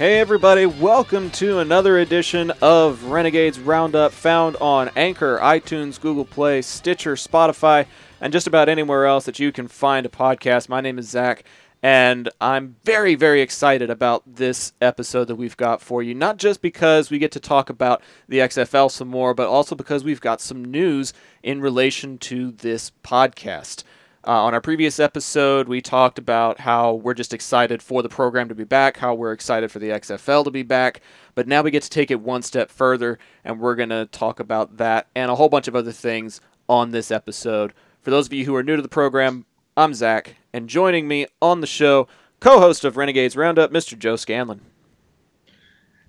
Hey, everybody, welcome to another edition of Renegades Roundup, found on Anchor, iTunes, Google Play, Stitcher, Spotify, and just about anywhere else that you can find a podcast. My name is Zach, and I'm very, very excited about this episode that we've got for you. Not just because we get to talk about the XFL some more, but also because we've got some news in relation to this podcast. Uh, on our previous episode, we talked about how we're just excited for the program to be back, how we're excited for the XFL to be back. But now we get to take it one step further, and we're going to talk about that and a whole bunch of other things on this episode. For those of you who are new to the program, I'm Zach, and joining me on the show, co host of Renegades Roundup, Mr. Joe Scanlon.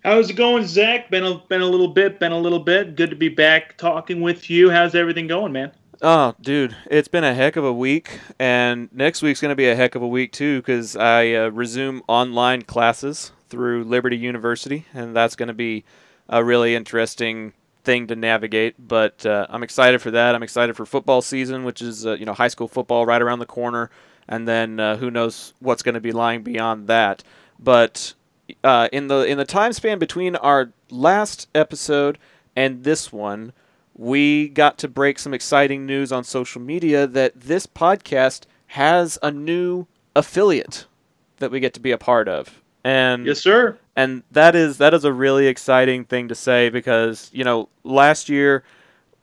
How's it going, Zach? Been a, been a little bit, been a little bit. Good to be back talking with you. How's everything going, man? Oh, dude, it's been a heck of a week, and next week's going to be a heck of a week too because I uh, resume online classes through Liberty University, and that's going to be a really interesting thing to navigate. But uh, I'm excited for that. I'm excited for football season, which is uh, you know high school football right around the corner, and then uh, who knows what's going to be lying beyond that. But uh, in the in the time span between our last episode and this one we got to break some exciting news on social media that this podcast has a new affiliate that we get to be a part of. And yes, sir. And that is that is a really exciting thing to say because, you know, last year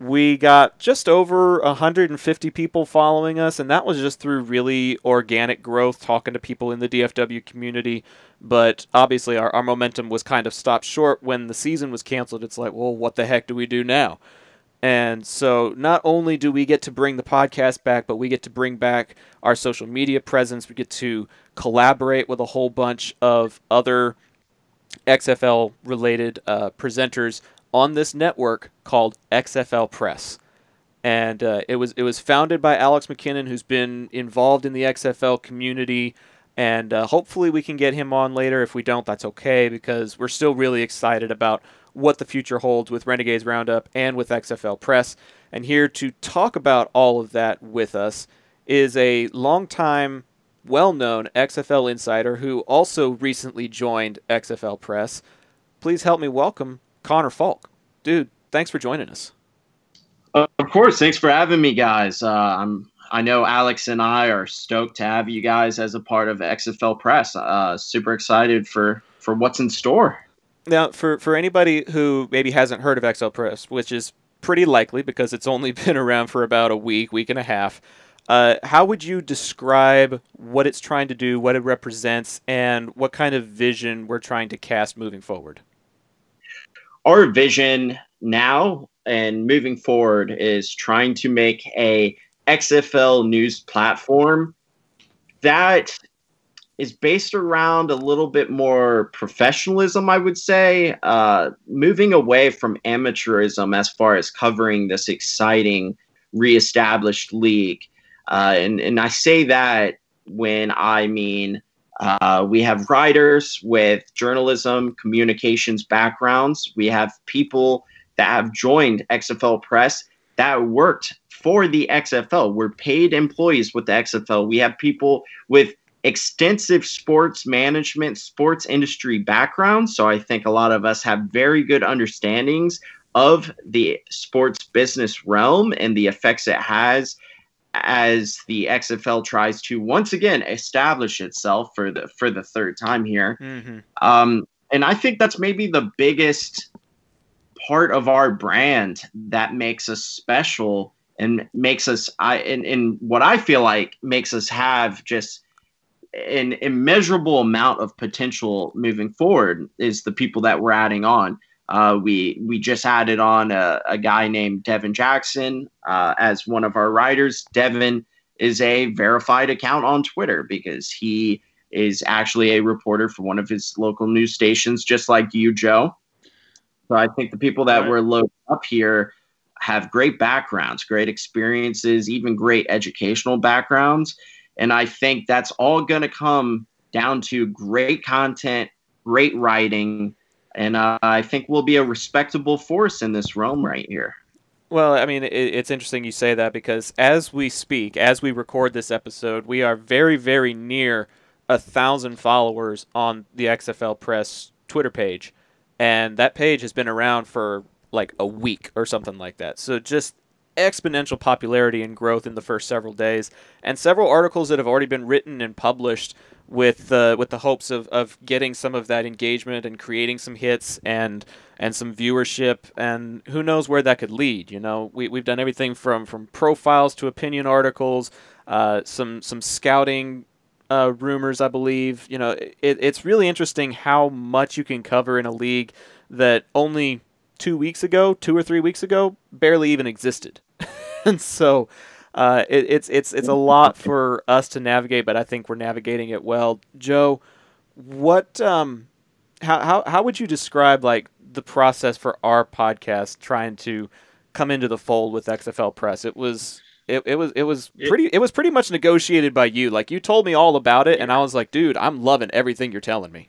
we got just over 150 people following us and that was just through really organic growth talking to people in the DFW community but obviously our, our momentum was kind of stopped short when the season was canceled it's like well what the heck do we do now and so not only do we get to bring the podcast back, but we get to bring back our social media presence. We get to collaborate with a whole bunch of other XFL related uh, presenters on this network called XFL Press. And uh, it was it was founded by Alex McKinnon, who's been involved in the XFL community. And uh, hopefully we can get him on later. If we don't, that's okay because we're still really excited about what the future holds with Renegades Roundup and with XFL Press. And here to talk about all of that with us is a longtime, well known XFL insider who also recently joined XFL Press. Please help me welcome Connor Falk. Dude, thanks for joining us. Of course. Thanks for having me, guys. Uh, I'm I know Alex and I are stoked to have you guys as a part of XFL Press. Uh, super excited for for what's in store. Now, for, for anybody who maybe hasn't heard of XFL Press, which is pretty likely because it's only been around for about a week, week and a half, uh, how would you describe what it's trying to do, what it represents, and what kind of vision we're trying to cast moving forward? Our vision now and moving forward is trying to make a XFL news platform that is based around a little bit more professionalism, I would say, uh, moving away from amateurism as far as covering this exciting reestablished league. Uh, and, and I say that when I mean uh, we have writers with journalism, communications backgrounds. We have people that have joined XFL Press that worked for the XFL. We're paid employees with the XFL. We have people with extensive sports management, sports industry background. So I think a lot of us have very good understandings of the sports business realm and the effects it has as the XFL tries to once again establish itself for the for the third time here. Mm-hmm. Um, and I think that's maybe the biggest part of our brand that makes us special and makes us I and, and what I feel like makes us have just an immeasurable amount of potential moving forward is the people that we're adding on. Uh, we we just added on a, a guy named Devin Jackson uh, as one of our writers. Devin is a verified account on Twitter because he is actually a reporter for one of his local news stations, just like you, Joe. So I think the people that right. were loaded up here have great backgrounds, great experiences, even great educational backgrounds and I think that's all going to come down to great content, great writing, and uh, I think we'll be a respectable force in this realm right here. Well, I mean, it, it's interesting you say that because as we speak, as we record this episode, we are very, very near a thousand followers on the XFL Press Twitter page, and that page has been around for like a week or something like that. So just exponential popularity and growth in the first several days, and several articles that have already been written and published with uh, with the hopes of, of getting some of that engagement and creating some hits and and some viewership and who knows where that could lead. You know, we we've done everything from from profiles to opinion articles, uh, some some scouting uh, rumors, I believe. You know, it, it's really interesting how much you can cover in a league that only two weeks ago, two or three weeks ago, barely even existed. and so uh, it, it's it's it's a lot for us to navigate, but I think we're navigating it well. Joe, what um, how how how would you describe like the process for our podcast trying to come into the fold with XFL Press? It was it, it was it was pretty it was pretty much negotiated by you. Like you told me all about it, and I was like, dude, I'm loving everything you're telling me.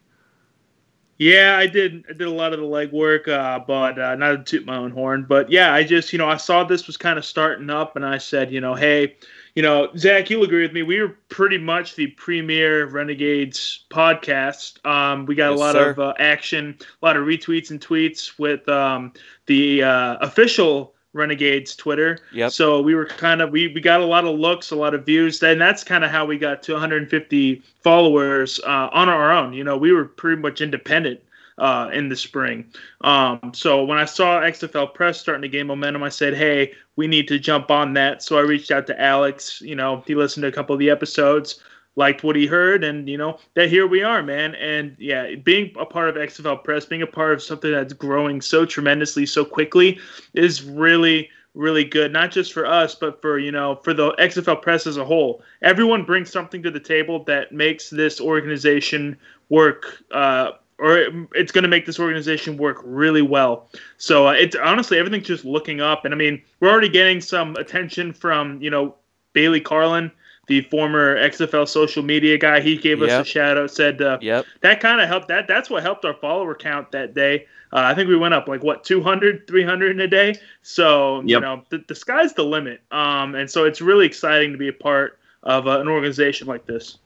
Yeah, I did. I did a lot of the legwork, uh, but uh, not to toot my own horn. But yeah, I just you know I saw this was kind of starting up, and I said, you know, hey, you know, Zach, you'll agree with me. We were pretty much the premier Renegades podcast. Um, we got yes, a lot sir. of uh, action, a lot of retweets and tweets with um, the uh, official Renegades Twitter. Yep. So we were kind of we, we got a lot of looks, a lot of views, and that's kind of how we got to 150 followers uh, on our own. You know, we were pretty much independent uh, in the spring. Um, so when I saw XFL Press starting to gain momentum, I said, "Hey, we need to jump on that." So I reached out to Alex. You know, he listened to a couple of the episodes liked what he heard, and you know that here we are, man. And yeah, being a part of XFL Press, being a part of something that's growing so tremendously, so quickly, is really really good not just for us but for you know for the XFL press as a whole everyone brings something to the table that makes this organization work uh, or it's going to make this organization work really well. So uh, it's honestly everything's just looking up, and I mean we're already getting some attention from you know Bailey Carlin, the former XFL social media guy. He gave yep. us a shout out. Said uh, yep. that kind of helped. That that's what helped our follower count that day. Uh, I think we went up like what 200, 300 in a day. So yep. you know the, the sky's the limit. Um, and so it's really exciting to be a part of uh, an organization like this.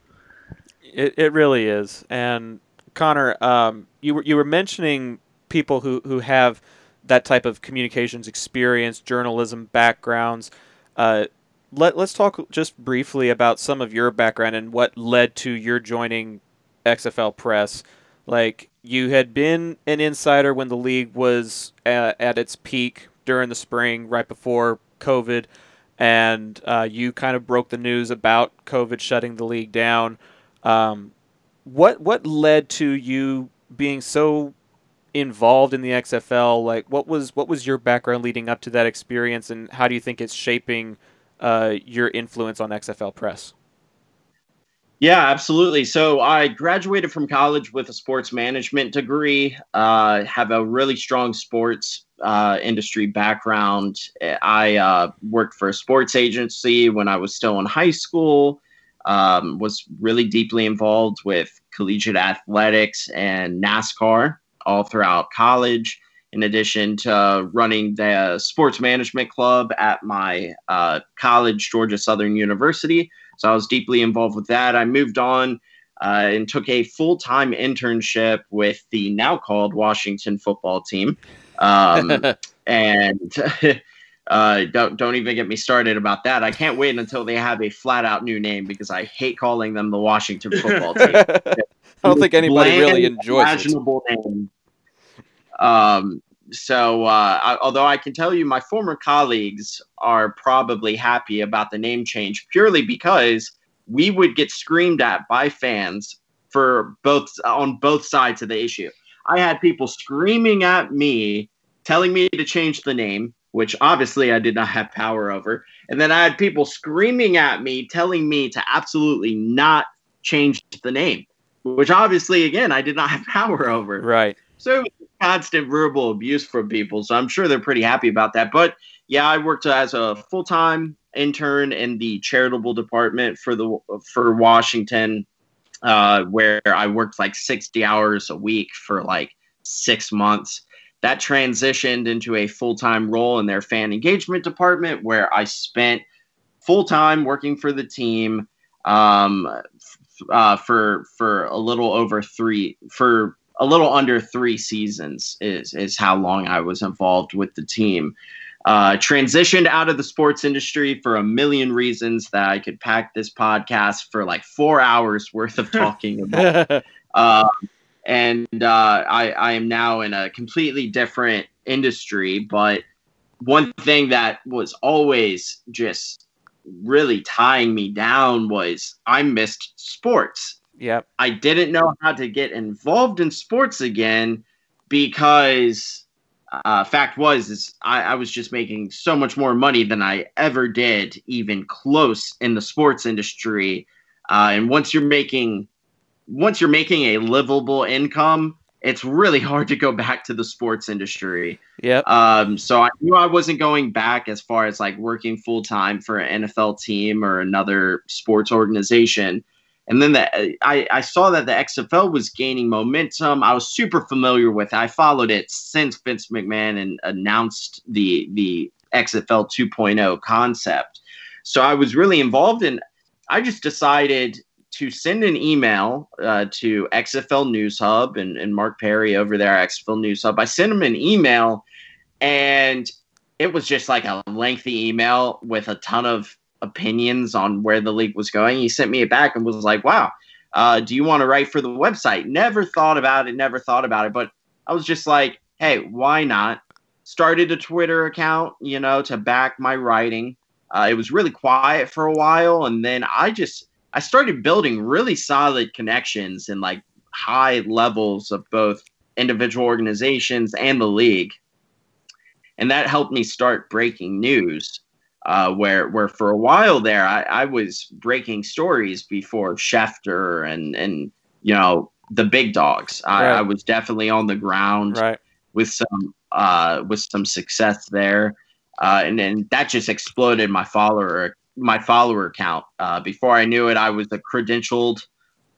It it really is. And Connor, um, you were you were mentioning people who who have that type of communications experience, journalism backgrounds. Uh, let, let's talk just briefly about some of your background and what led to your joining XFL Press. Like, you had been an insider when the league was at, at its peak during the spring, right before COVID, and uh, you kind of broke the news about COVID shutting the league down. Um, what what led to you being so involved in the XFL? Like, what was what was your background leading up to that experience, and how do you think it's shaping uh, your influence on XFL Press? Yeah, absolutely. So I graduated from college with a sports management degree. Uh, have a really strong sports uh, industry background. I uh, worked for a sports agency when I was still in high school. Um, was really deeply involved with collegiate athletics and NASCAR all throughout college in addition to running the sports management club at my uh, college, Georgia Southern University. So I was deeply involved with that. I moved on uh, and took a full time internship with the now called Washington football team. Um, and uh, don't don't even get me started about that. I can't wait until they have a flat out new name because I hate calling them the Washington football team. I don't think anybody really enjoys imaginable it. Name um, so, uh, I, although I can tell you, my former colleagues are probably happy about the name change purely because we would get screamed at by fans for both on both sides of the issue. I had people screaming at me, telling me to change the name, which obviously I did not have power over. And then I had people screaming at me, telling me to absolutely not change the name, which obviously, again, I did not have power over. Right. So constant verbal abuse from people. So I'm sure they're pretty happy about that. But yeah, I worked as a full time intern in the charitable department for the for Washington, uh, where I worked like 60 hours a week for like six months. That transitioned into a full time role in their fan engagement department, where I spent full time working for the team um, uh, for for a little over three for a little under three seasons is is how long I was involved with the team. Uh, transitioned out of the sports industry for a million reasons that I could pack this podcast for like four hours worth of talking about. uh, and uh, I, I am now in a completely different industry. But one thing that was always just really tying me down was I missed sports. Yep. I didn't know how to get involved in sports again because uh, fact was is I, I, was just making so much more money than I ever did, even close in the sports industry. Uh, and once you're making once you're making a livable income, it's really hard to go back to the sports industry. Yep. Um, so I knew I wasn't going back as far as like working full time for an NFL team or another sports organization. And then the, I, I saw that the XFL was gaining momentum. I was super familiar with it. I followed it since Vince McMahon and announced the the XFL 2.0 concept. So I was really involved in. I just decided to send an email uh, to XFL News Hub and, and Mark Perry over there at XFL News Hub. I sent him an email, and it was just like a lengthy email with a ton of opinions on where the league was going. He sent me it back and was like, wow, uh, do you want to write for the website? Never thought about it, never thought about it. But I was just like, hey, why not? Started a Twitter account, you know, to back my writing. Uh, it was really quiet for a while. And then I just, I started building really solid connections and like high levels of both individual organizations and the league. And that helped me start breaking news uh, where where for a while there I, I was breaking stories before Schefter and and you know the big dogs. I, right. I was definitely on the ground right. with some uh, with some success there, uh, and then that just exploded my follower my follower count. Uh, before I knew it, I was a credentialed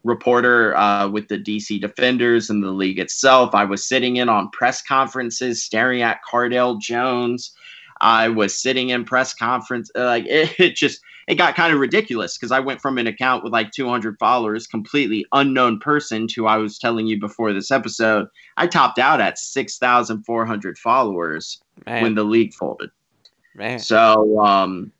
reporter uh, with the DC Defenders and the league itself. I was sitting in on press conferences, staring at Cardale Jones I was sitting in press conference. Uh, like it, it just it got kind of ridiculous because I went from an account with like 200 followers, completely unknown person, to I was telling you before this episode, I topped out at 6,400 followers Man. when the league folded. Man. So, um,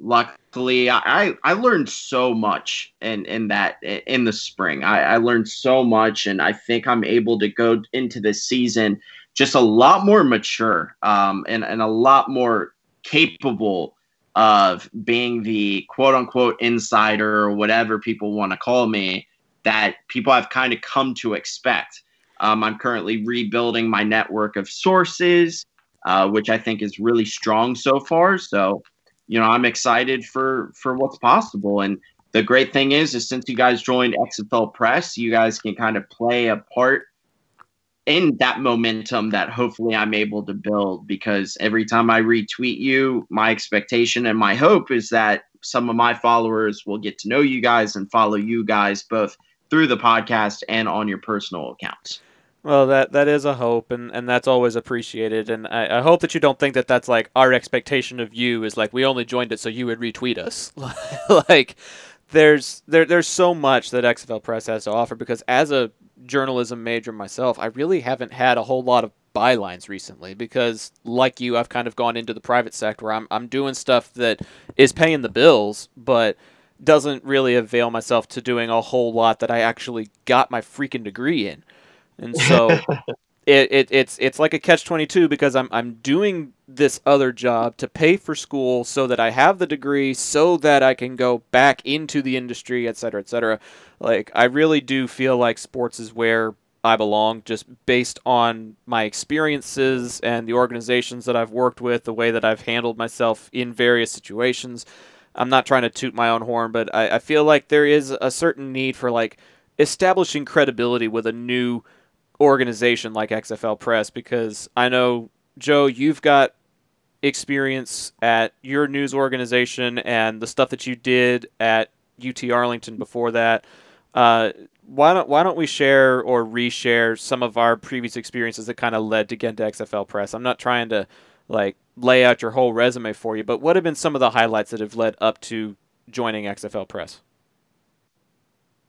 luckily, I, I learned so much in, in that in the spring. I, I learned so much, and I think I'm able to go into this season just a lot more mature um, and, and a lot more capable of being the quote unquote insider or whatever people want to call me that people have kind of come to expect. Um, I'm currently rebuilding my network of sources, uh, which I think is really strong so far. So, you know, I'm excited for for what's possible. And the great thing is, is since you guys joined XFL Press, you guys can kind of play a part in that momentum that hopefully I'm able to build because every time I retweet you, my expectation and my hope is that some of my followers will get to know you guys and follow you guys both through the podcast and on your personal accounts. Well, that that is a hope, and, and that's always appreciated. And I, I hope that you don't think that that's like our expectation of you is like we only joined it so you would retweet us. like there's there there's so much that XFL Press has to offer because as a journalism major myself, I really haven't had a whole lot of bylines recently because like you I've kind of gone into the private sector. I'm I'm doing stuff that is paying the bills but doesn't really avail myself to doing a whole lot that I actually got my freaking degree in. And so it, it it's it's like a catch 22 because I'm I'm doing this other job to pay for school so that I have the degree so that I can go back into the industry et cetera et cetera. Like I really do feel like sports is where I belong just based on my experiences and the organizations that I've worked with the way that I've handled myself in various situations. I'm not trying to toot my own horn but I, I feel like there is a certain need for like establishing credibility with a new organization like XFL Press because I know Joe, you've got experience at your news organization and the stuff that you did at UT Arlington before that. Uh, why don't why don't we share or reshare some of our previous experiences that kind of led to get to XFL Press? I'm not trying to like lay out your whole resume for you, but what have been some of the highlights that have led up to joining XFL Press?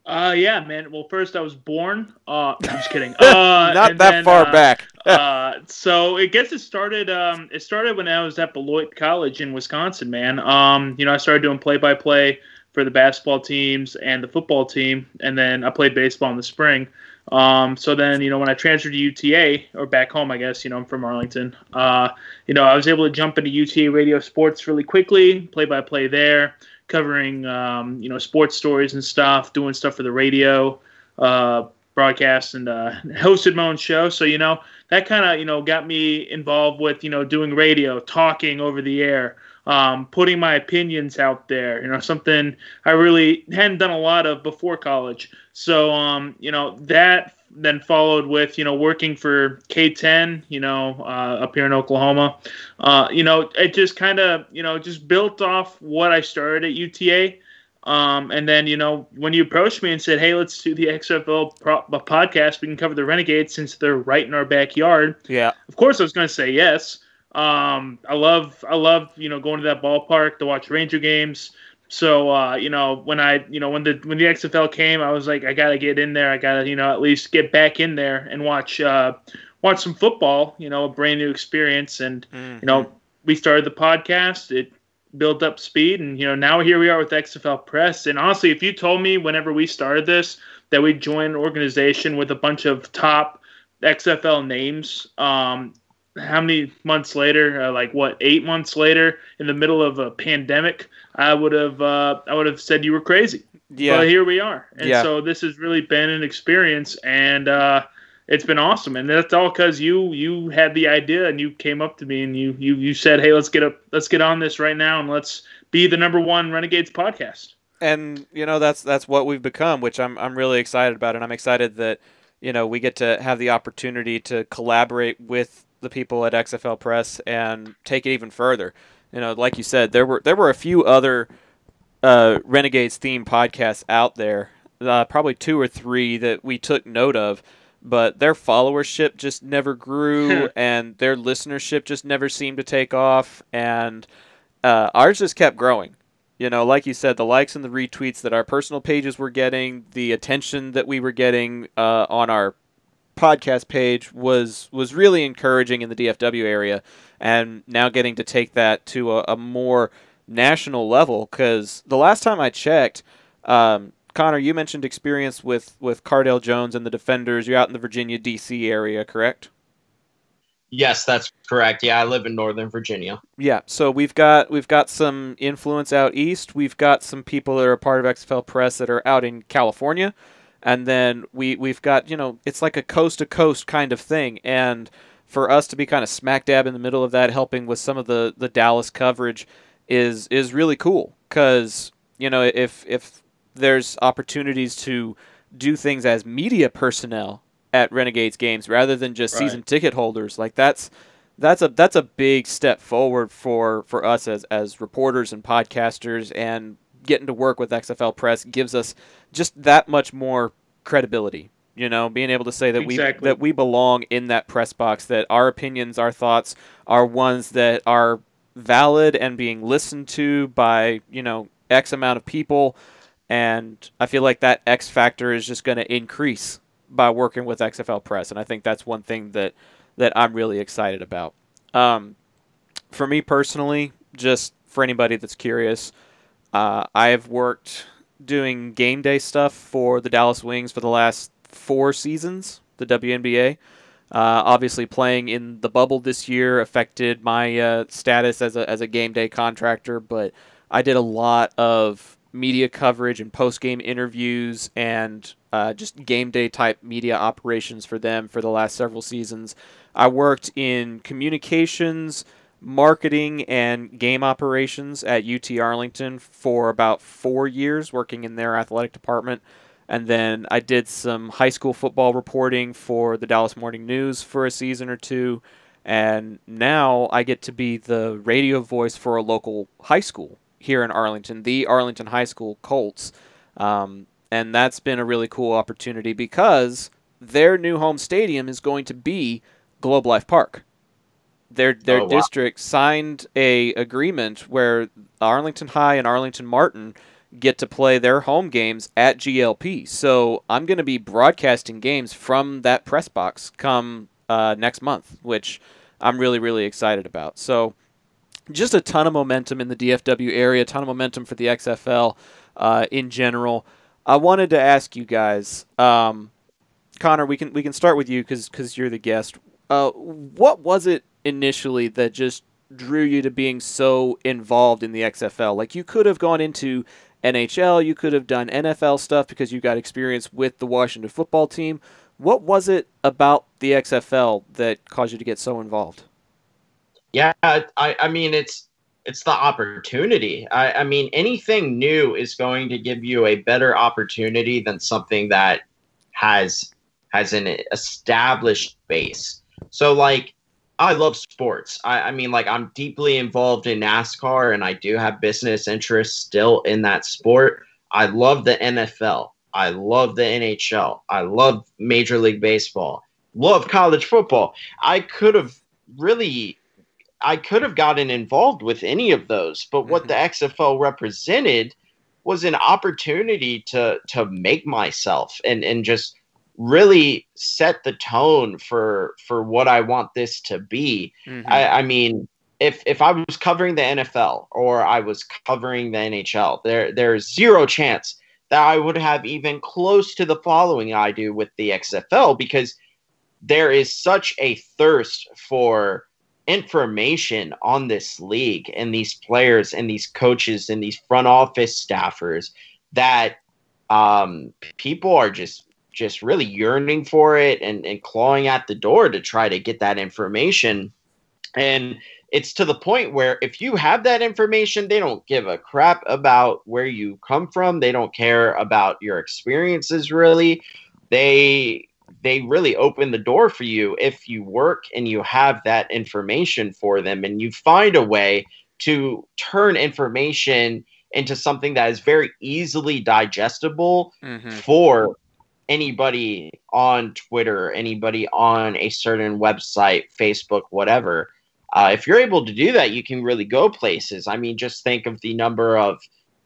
Uh, yeah, man. Well, first I was born. Uh, I'm just kidding. Uh, Not that then, far uh, back. uh, so it gets it started. Um, it started when I was at Beloit College in Wisconsin, man. Um, you know, I started doing play-by-play for the basketball teams and the football team, and then I played baseball in the spring. Um, so then, you know, when I transferred to UTA or back home, I guess, you know, I'm from Arlington. Uh, you know, I was able to jump into UTA radio sports really quickly, play-by-play there covering um, you know sports stories and stuff, doing stuff for the radio, uh, broadcast, and uh, hosted my own show. So you know that kind of you know got me involved with you know doing radio, talking over the air, um, putting my opinions out there. You know something I really hadn't done a lot of before college. So um, you know that then followed with you know working for KTEN, you know, uh, up here in Oklahoma. Uh, you know, it just kind of you know just built off what I started at UTA. Um, and then you know when you approached me and said, "Hey, let's do the XFL pro- podcast. We can cover the Renegades since they're right in our backyard." Yeah. Of course, I was going to say yes. Um, I love I love you know going to that ballpark to watch Ranger games. So uh, you know when I you know when the when the XFL came, I was like I gotta get in there. I gotta you know at least get back in there and watch uh, watch some football. You know, a brand new experience. And Mhm. you know we started the podcast. It built up speed, and you know now here we are with XFL Press. And honestly, if you told me whenever we started this that we'd join an organization with a bunch of top XFL names, um, how many months later? Uh, like what? Eight months later, in the middle of a pandemic, I would have uh, I would have said you were crazy. yeah. But here we are, and Yeah. so this has really been an experience, and uh, it's been awesome. And that's all because you you had the idea, and you came up to me, and you you you said, "Hey, let's get up, let's get on this right now, and let's be the number one Renegades podcast." and you know that's that's what we've become, which I'm I'm really excited about, and I'm excited that you know we get to have the opportunity to collaborate with the people at XFL Press and take it even further. You know, like you said, there were there were a few other uh, Renegades themed podcasts out there, uh, probably two or three that we took note of, but their followership just never grew, and their listenership just never seemed to take off, and uh, ours just kept growing. You know, like you said, the likes and the retweets that our personal pages were getting, the attention that we were getting uh, on our podcast page was was really encouraging in the DFW area, and now getting to take that to a, a more national level. Because the last time I checked, um, Connor, you mentioned experience with with Cardale Jones and the Defenders. You're out in the Virginia D.C. area, correct? Yes, that's correct. Yeah, I live in Northern Virginia. Yeah, so we've got we've got some influence out east. We've got some people that are part of XFL Press that are out in California, and then we we've got you know it's like a coast to coast kind of thing. And for us to be kind of smack dab in the middle of that, helping with some of the the Dallas coverage, is is really cool. Because you know if if there's opportunities to do things as media personnel at Renegades games rather than just Right. season ticket holders, like that's that's a that's a big step forward for for us as as reporters and podcasters and getting to work with XFL Press gives us just that much more credibility. You know, being able to say that Exactly. we that we belong in that press box, that our opinions, our thoughts are ones that are valid and being listened to by you know X amount of people, and I feel like that X factor is just going to increase by working with XFL Press, and I think that's one thing that that I'm really excited about. Um, for me personally, just for anybody that's curious, uh, I have worked doing game day stuff for the Dallas Wings for the last four seasons, the WNBA. Uh, obviously, playing in the bubble this year affected my uh, status as a, as a game day contractor, but I did a lot of media coverage and post game interviews and uh, just game day type media operations for them for the last several seasons. I worked in communications, marketing, and game operations at UT Arlington for about four years, working in their athletic department. And then I did some high school football reporting for the Dallas Morning News for a season or two. And now I get to be the radio voice for a local high school here in Arlington, the Arlington High School Colts. Um, and that's been a really cool opportunity because their new home stadium is going to be Globe Life Park. Their their Oh, wow. district signed a agreement where Arlington High and Arlington Martin get to play their home games at GLP. So I'm going to be broadcasting games from that press box come uh, next month, which I'm really, really excited about. So just a ton of momentum in the DFW area, a ton of momentum for the XFL uh, in general. I wanted to ask you guys, um, Connor. We can we can start with you because because you're the guest. Uh, what was it initially that just drew you to being so involved in the XFL? Like you could have gone into NHL, you could have done NFL stuff because you got experience with the Washington football team. What was it about the XFL that caused you to get so involved? Yeah, I, I mean it's it's the opportunity. I, I mean anything new is going to give you a better opportunity than something that has has an established base. So like I love sports. I, I, mean, like, I'm deeply involved in NASCAR and I do have business interests still in that sport. I love the NFL. I love the NHL. I love Major League Baseball. Love college football. I could have really, I could have gotten involved with any of those, but what the mm-hmm. XFL represented was an opportunity to to make myself and and just really set the tone for for what I want this to be. Mm-hmm. I, I mean, if if I was covering the NFL or I was covering the NHL, there there's zero chance that I would have even close to the following I do with the XFL because there is such a thirst for information on this league and these players and these coaches and these front office staffers that um, people are just just really yearning for it and, and clawing at the door to try to get that information. And it's to the point where if you have that information, they don't give a crap about where you come from. They don't care about your experiences really. They they really open the door for you if you work and you have that information for them and you find a way to turn information into something that is very easily digestible mm-hmm. for anybody on Twitter, anybody on a certain website, Facebook, whatever. Uh, if you're able to do that, you can really go places. I mean, just think of the number of.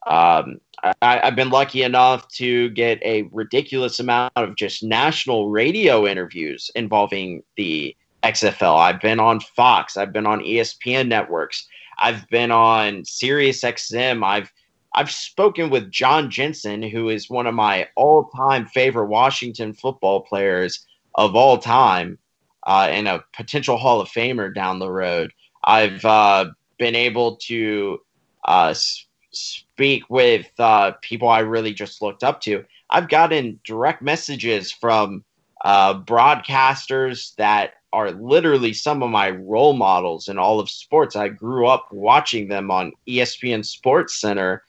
Um, I, I've been lucky enough to get a ridiculous amount of just national radio interviews involving the XFL. I've been on Fox. I've been on ESPN networks. I've been on Sirius XM. I've I've spoken with Jon Jansen, who is one of my all time favorite Washington football players of all time uh, and a potential Hall of Famer down the road. I've uh, been able to uh, speak with uh, people I really just looked up to. I've gotten direct messages from uh, broadcasters that are literally some of my role models in all of sports. I grew up watching them on ESPN Sports Center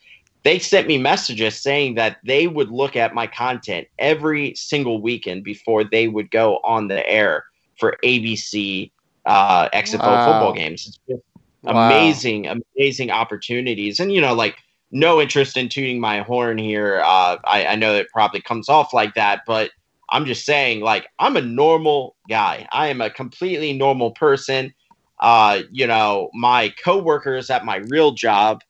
they sent me messages saying that they would look at my content every single weekend before they would go on the air for ABC uh, XFL wow. football games. It's just wow. amazing, amazing opportunities. And, you know, like, no interest in tuning my horn here. Uh, I, I know it probably comes off like that, but I'm just saying, like, I'm a normal guy. I am a completely normal person. Uh, you know, my coworkers at my real job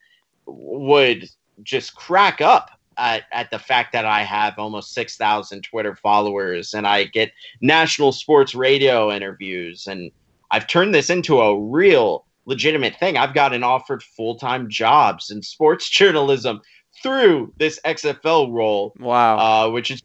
would just crack up at, at the fact that I have almost 6,000 Twitter followers and I get national sports radio interviews. And I've turned this into a real legitimate thing. I've gotten offered full time jobs in sports journalism through this XFL role. Wow. Uh, which is.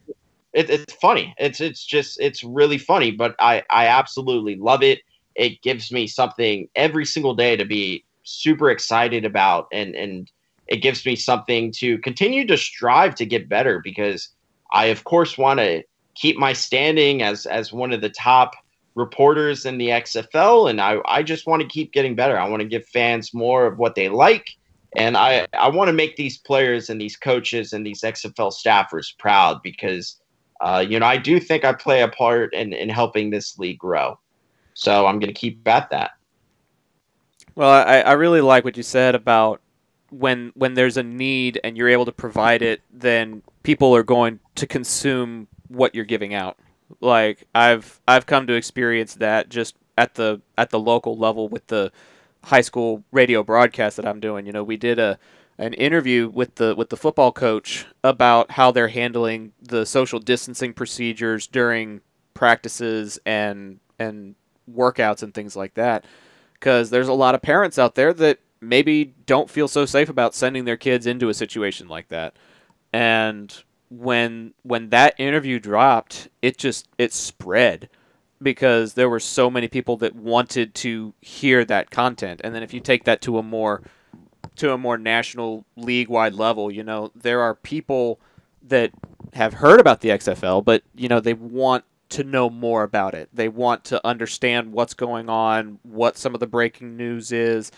It, it's funny. It's it's just it's really funny, but I I absolutely love it. It gives me something every single day to be super excited about and and it gives me something to continue to strive to get better because I, of course, want to keep my standing as as one of the top reporters in the XFL, and I I just want to keep getting better. I want to give fans more of what they like, and I I want to make these players and these coaches and these XFL staffers proud because. Uh, you know, I do think I play a part in, in helping this league grow. So I'm going to keep at that. Well, I, I really like what you said about when when there's a need and you're able to provide it, then people are going to consume what you're giving out. Like I've I've come to experience that just at the at the local level with the high school radio broadcast that I'm doing. You know, we did a an interview with the with the football coach about how they're handling the social distancing procedures during practices and and workouts and things like that because there's a lot of parents out there that maybe don't feel so safe about sending their kids into a situation like that. And when when that interview dropped it just it spread because there were so many people that wanted to hear that content. And then if you take that to a more to a more national league wide level you know there are people that have heard about the XFL but you know they want to know more about it. They want to understand what's going on what some of the breaking news is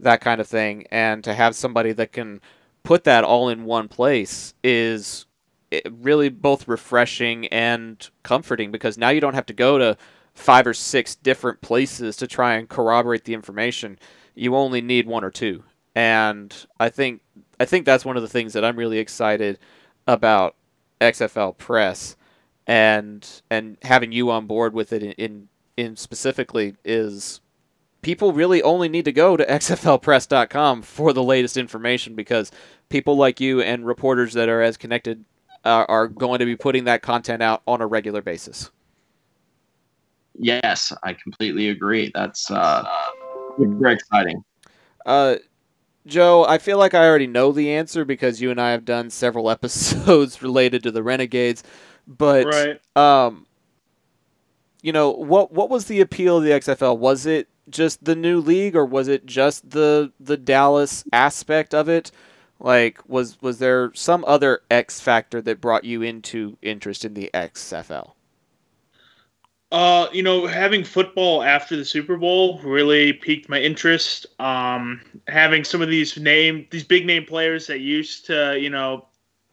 that kind of thing and to have somebody that can put that all in one place is eh, really both refreshing and comforting because now you don't have to go to five or six different places to try and corroborate the information. You only need one or two. And I think I think that's one of the things that I'm really excited about XFL Press and and having you on board with it in in, in specifically is people really only need to go to xflpress.com for the latest information because people like you and reporters that are as connected uh, are going to be putting that content out on a regular basis. Yes, I completely agree. That's uh, very exciting. Uh, Joe, I feel like I already know the answer because you and I have done several episodes related to the Renegades. But right. um, you know what? What was the appeal of the XFL? Was it just the new league, or was it just the the Dallas aspect of it? Like, was was there some other X factor that brought you into interest in the XFL? Uh, you know, having football after the Super Bowl really piqued my interest. Um, having some of these name, these big name players that used to, you know,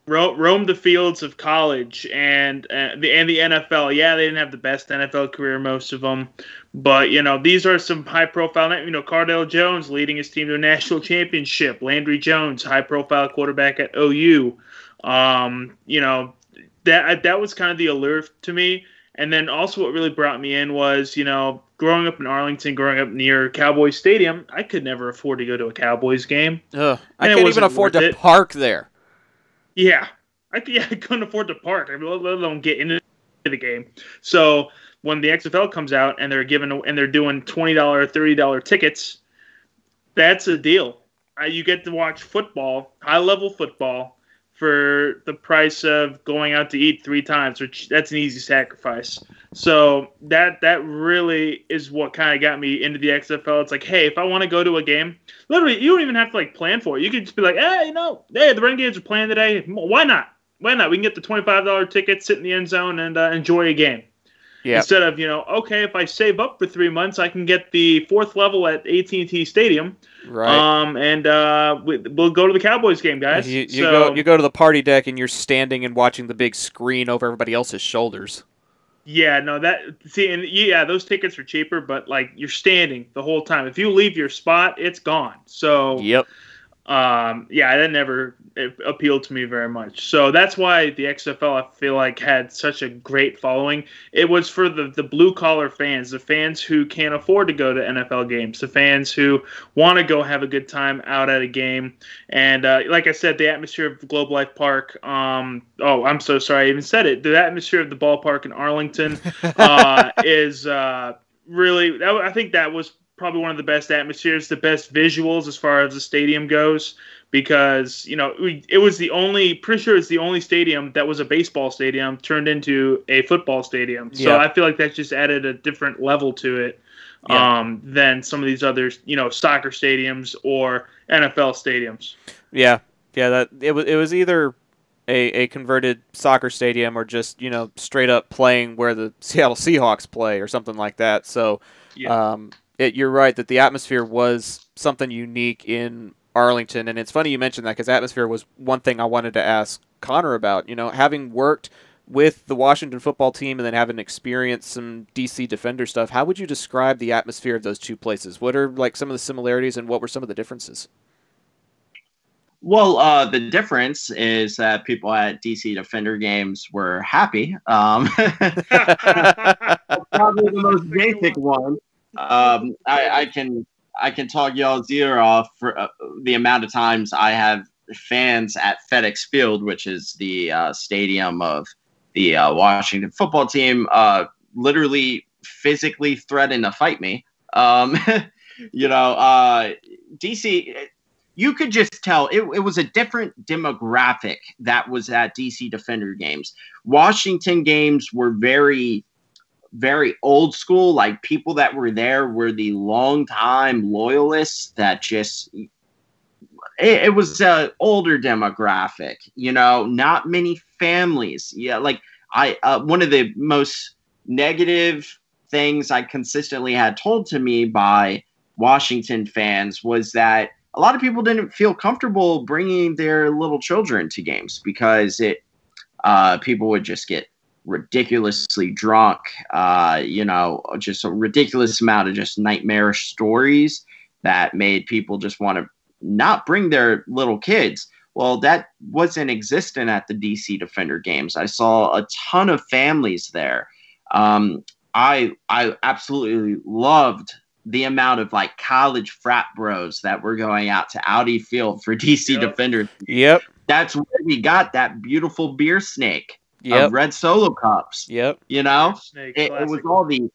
ro- roam the fields of college and uh, the and the NFL. Yeah, they didn't have the best NFL career, most of them, but you know, these are some high profile. You know, Cardale Jones leading his team to a national championship. Landry Jones, high profile quarterback at OU. Um, you know, that that was kind of the allure to me and then also, what really brought me in was, you know, growing up in Arlington, growing up near Cowboys Stadium, I could never afford to go to a Cowboys game. Ugh, I can't even afford to it. park there. Yeah, I, yeah, I couldn't afford to park. I mean, let alone get into the game. So when the XFL comes out and they're giving and they're doing twenty dollar, thirty dollar tickets, that's a deal. You get to watch football, high level football, for the price of going out to eat three times, which that's an easy sacrifice. So that that really is what kind of got me into the XFL. It's like, hey, if I want to go to a game, literally, you don't even have to like plan for it. You could just be like, hey, you know, hey, the Renegades are playing today. Why not? Why not? We can get the twenty five dollar ticket, sit in the end zone, and uh, enjoy a game. Instead of you know, okay, if I save up for three months, I can get the fourth level at AT and T Stadium, right? Um, and uh, we, will go to the Cowboys game, guys. You, you so, go, you go to the party deck, and you're standing and watching the big screen over everybody else's shoulders. Yeah, no, that see, and yeah, those tickets are cheaper, but like you're standing the whole time. If you leave your spot, it's gone. So, yep um, yeah, that never appealed to me very much. So that's why the XFL I feel like had such a great following. It was for the the blue collar fans, the fans who can't afford to go to NFL games, the fans who want to go have a good time out at a game. And uh, like I said, the atmosphere of Globe Life Park. Um, oh, I'm so sorry, I even said it. The atmosphere of the ballpark in Arlington uh, is. Uh, really i think that was probably one of the best atmospheres, the best visuals as far as the stadium goes. Because you know we, it was the only, pretty sure it's the only stadium that was a baseball stadium turned into a football stadium. So yeah. I feel like that just added a different level to it yeah. um, than some of these other, you know, soccer stadiums or NFL stadiums. Yeah, yeah. That it was. It was either a, a converted soccer stadium or just you know straight up playing where the Seattle Seahawks play or something like that. So yeah. um, it, you're right that the atmosphere was something unique in Arlington, and it's funny you mentioned that because atmosphere was one thing I wanted to ask Connor about. You know, having worked with the Washington football team and then having experienced some DC Defender stuff, how would you describe the atmosphere of those two places? What are like some of the similarities and what were some of the differences? Well, uh, the difference is that people at DC Defender games were happy. Um, probably the most basic one um, I, I, can I can talk y'all's ear off for uh, the amount of times I have fans at FedEx Field, which is the uh, stadium of the uh, Washington football team, uh, literally physically threatened to fight me. Um, you know, uh, DC, you could just tell it, it was a different demographic that was at DC Defender games. Washington games were very, very old school. Like people that were there were the long-time loyalists that just it, it was an older demographic, you know, not many families. Yeah, like I uh, one of the most negative things I consistently had told to me by Washington fans was that a lot of people didn't feel comfortable bringing their little children to games because it uh, people would just get ridiculously drunk, uh, you know, just a ridiculous amount of just nightmarish stories that made people just want to not bring their little kids. Well, that wasn't existent at the DC Defender games. I saw a ton of families there. Um, I I absolutely loved the amount of like college frat bros that were going out to Audi Field for DC yep. Defender. Yep. That's where we got that beautiful beer snake yep. of red solo cups. Yep. You know, it, it, was all the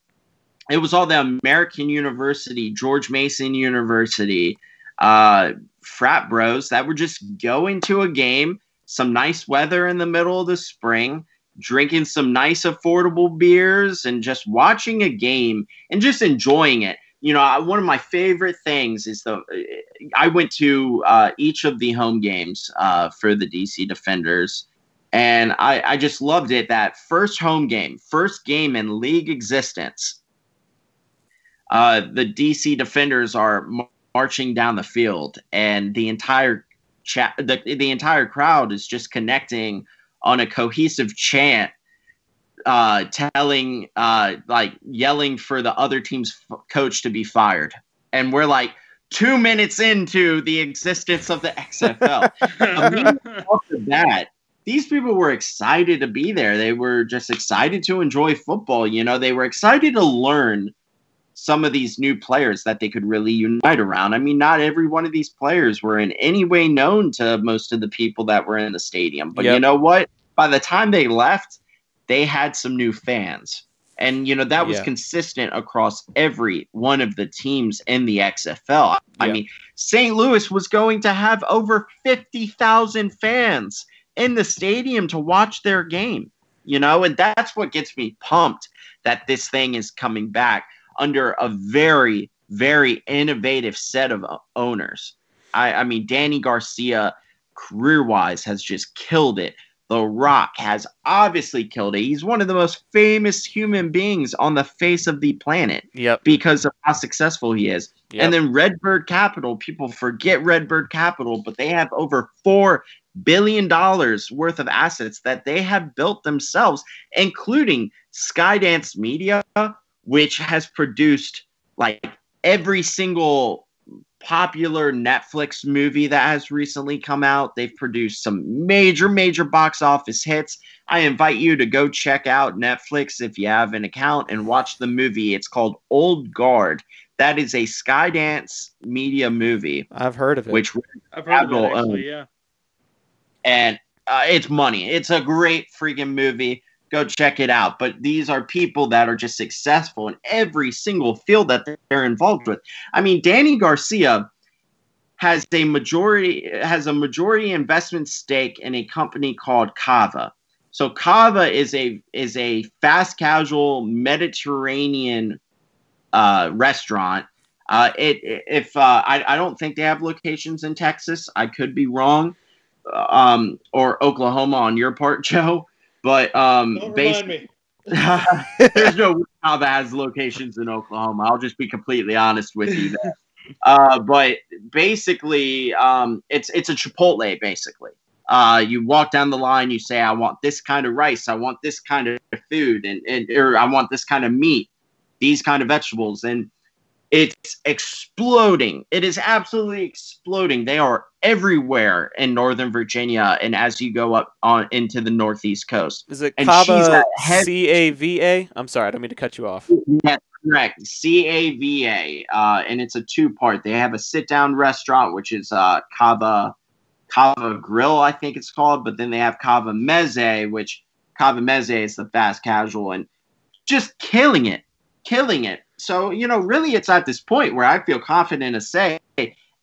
it was all the American University, George Mason University, uh, frat bros that were just going to a game, some nice weather in the middle of the spring, drinking some nice affordable beers, and just watching a game and just enjoying it. You know, one of my favorite things is the I went to uh, each of the home games uh, for the DC Defenders, and I, I just loved it. That first home game, first game in league existence. Uh, the DC Defenders are marching down the field, and the entire chat, the, the entire crowd is just connecting on a cohesive chant, uh, telling, uh, like yelling for the other team's f- coach to be fired, and we're like two minutes into the existence of the XFL. after that, these people were excited to be there. They were just excited to enjoy football. You know, they were excited to learn some of these new players that they could really unite around. I mean, not every one of these players were in any way known to most of the people that were in the stadium. But yep. you know what? By the time they left, they had some new fans. And, you know, that was yeah. consistent across every one of the teams in the XFL. I mean, St. Louis was going to have over 50,000 fans in the stadium to watch their game, you know, and that's what gets me pumped that this thing is coming back under a very, very innovative set of owners. I, I mean, Dany Garcia, career wise, has just killed it. The Rock has obviously killed it. He's one of the most famous human beings on the face of the planet. Yep. Because of how successful he is. Yep. And then Redbird Capital, people forget Redbird Capital, but they have over four billion dollars worth of assets that they have built themselves, including Skydance Media, which has produced like every single popular Netflix movie that has recently come out. They've produced some major, major box office hits. I invite you to go check out Netflix if you have an account and watch the movie. It's called Old Guard. That is a Skydance media movie. I've heard of it. Which I've heard of it, actually, yeah. And uh, it's money. It's a great freaking movie go check it out. But these are people that are just successful in every single field that they're involved with. I mean, Dany Garcia has a majority has a majority investment stake in a company called Cava. So Cava is a is a fast casual Mediterranean uh, restaurant. Uh, it if uh, I, I don't think they have locations in Texas. I could be wrong, um, or Oklahoma on your part, Joe. But um, Don't me. there's no how that has locations in Oklahoma. I'll just be completely honest with you there. Uh, but basically, um, it's it's a Chipotle. Basically, uh, you walk down the line, you say, "I want this kind of rice. I want this kind of food, and, and or I want this kind of meat, these kind of vegetables." And it's exploding. It is absolutely exploding. They are everywhere in Northern Virginia, and as you go up on into the Northeast coast. Is it Cava C A V A? I'm sorry, I don't mean to cut you off. That's correct. C A V A, uh, and it's a two part. They have a sit down restaurant, which is uh, Cava Kava Grill, I think it's called, but then they have Cava Mezze, which Cava Mezze is the fast casual and just killing it, killing it. So, you know, really it's at this point where I feel confident to say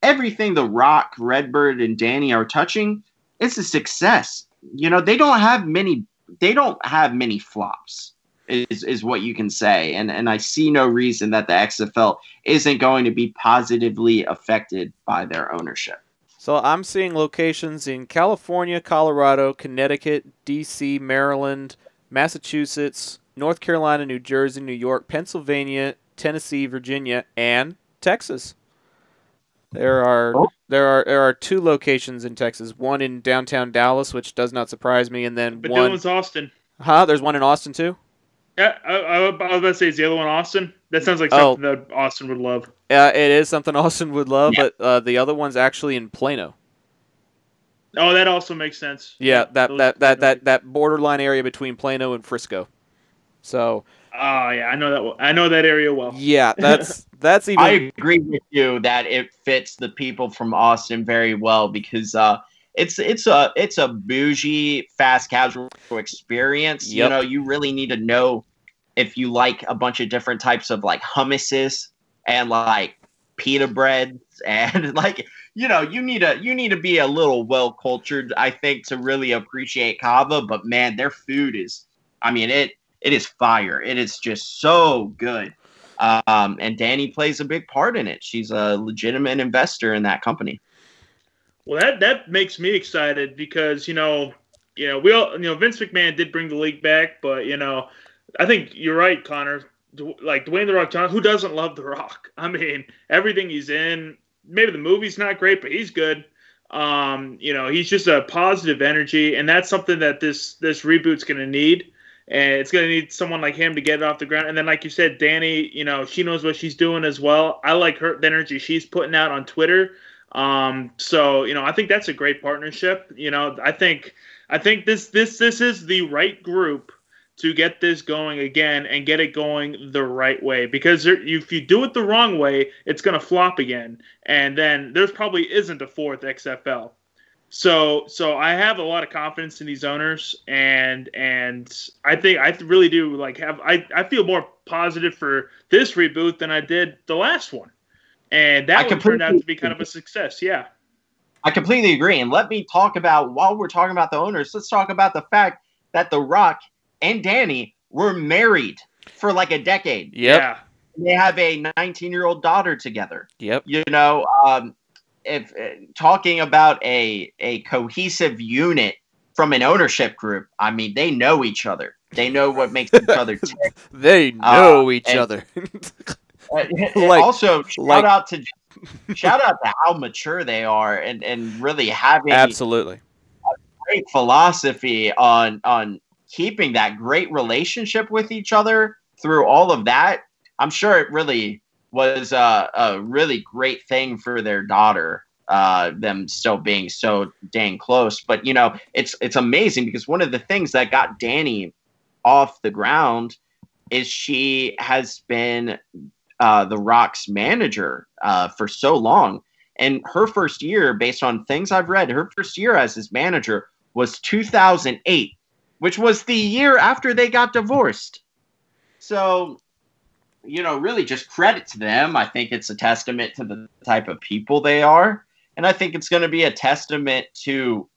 everything The Rock, Redbird, and Dany are touching, it's a success. You know, they don't have many they don't have many flops is, is what you can say. And and I see no reason that the XFL isn't going to be positively affected by their ownership. So I'm seeing locations in California, Colorado, Connecticut, DC, Maryland, Massachusetts, North Carolina, New Jersey, New York, Pennsylvania, Tennessee, Virginia, and Texas. There are oh. there are there are two locations in Texas. One in downtown Dallas, which does not surprise me, and then but one. one's Austin. Huh? There's one in Austin too. Yeah, I, I, was about to say, is the other one Austin? That sounds like something oh. that Austin would love. Yeah, it is something Austin would love, yeah. but uh, the other one's actually in Plano. Oh, that also makes sense. Yeah, that that, that, that, that borderline area between Plano and Frisco. So. Oh yeah, I know that. I know that area well. Yeah, that's that's even. I agree with you that it fits the people from Austin very well because uh, it's it's a it's a bougie fast casual experience. Yep. You know, you really need to know if you like a bunch of different types of like hummuses and like pita breads and like you know you need to you need to be a little well cultured i think to really appreciate cava but man their food is i mean it it is fire it is just so good um, and dany plays a big part in it she's a legitimate investor in that company well, that that makes me excited because you know, you know, we all you know Vince McMahon did bring the league back, but you know, I think you're right, Connor. Like Dwayne the Rock Johnson, who doesn't love the Rock? I mean, everything he's in. Maybe the movie's not great, but he's good. Um, you know, he's just a positive energy, and that's something that this this reboot's going to need. And it's going to need someone like him to get it off the ground. And then, like you said, Dany, you know, she knows what she's doing as well. I like her the energy she's putting out on Twitter um, so you know, I think that's a great partnership. You know, I think I think this this this is the right group to get this going again and get it going the right way because there, if you do it the wrong way, it's going to flop again, and then there's probably isn't a fourth XFL. So so I have a lot of confidence in these owners, and and I think I really do like have I I feel more positive for this reboot than I did the last one and that one turned out to be kind of a success. Yeah, I completely agree. And let me talk about while we're talking about the owners, let's talk about the fact that The Rock and Dany were married for like a decade. Yep. Yeah. They have a 19 year old daughter together. Yep. You know, um, if uh, talking about a a cohesive unit from an ownership group, I mean, they know each other. They know what makes each other tick. they know uh, each other. like, also, shout like, out to shout out to how mature they are and and really having absolutely a great philosophy on on keeping that great relationship with each other through all of that. I'm sure it really was a, a really great thing for their daughter uh, them still being so dang close. But you know, it's it's amazing because one of the things that got Dany off the ground is she has been uh, the Rock's manager uh, for so long. And her first year, based on things I've read, her first year as his manager was 2008, which was the year after they got divorced. So, you know, really just credit to them. I think it's a testament to the type of people they are. And I think it's going to be a testament to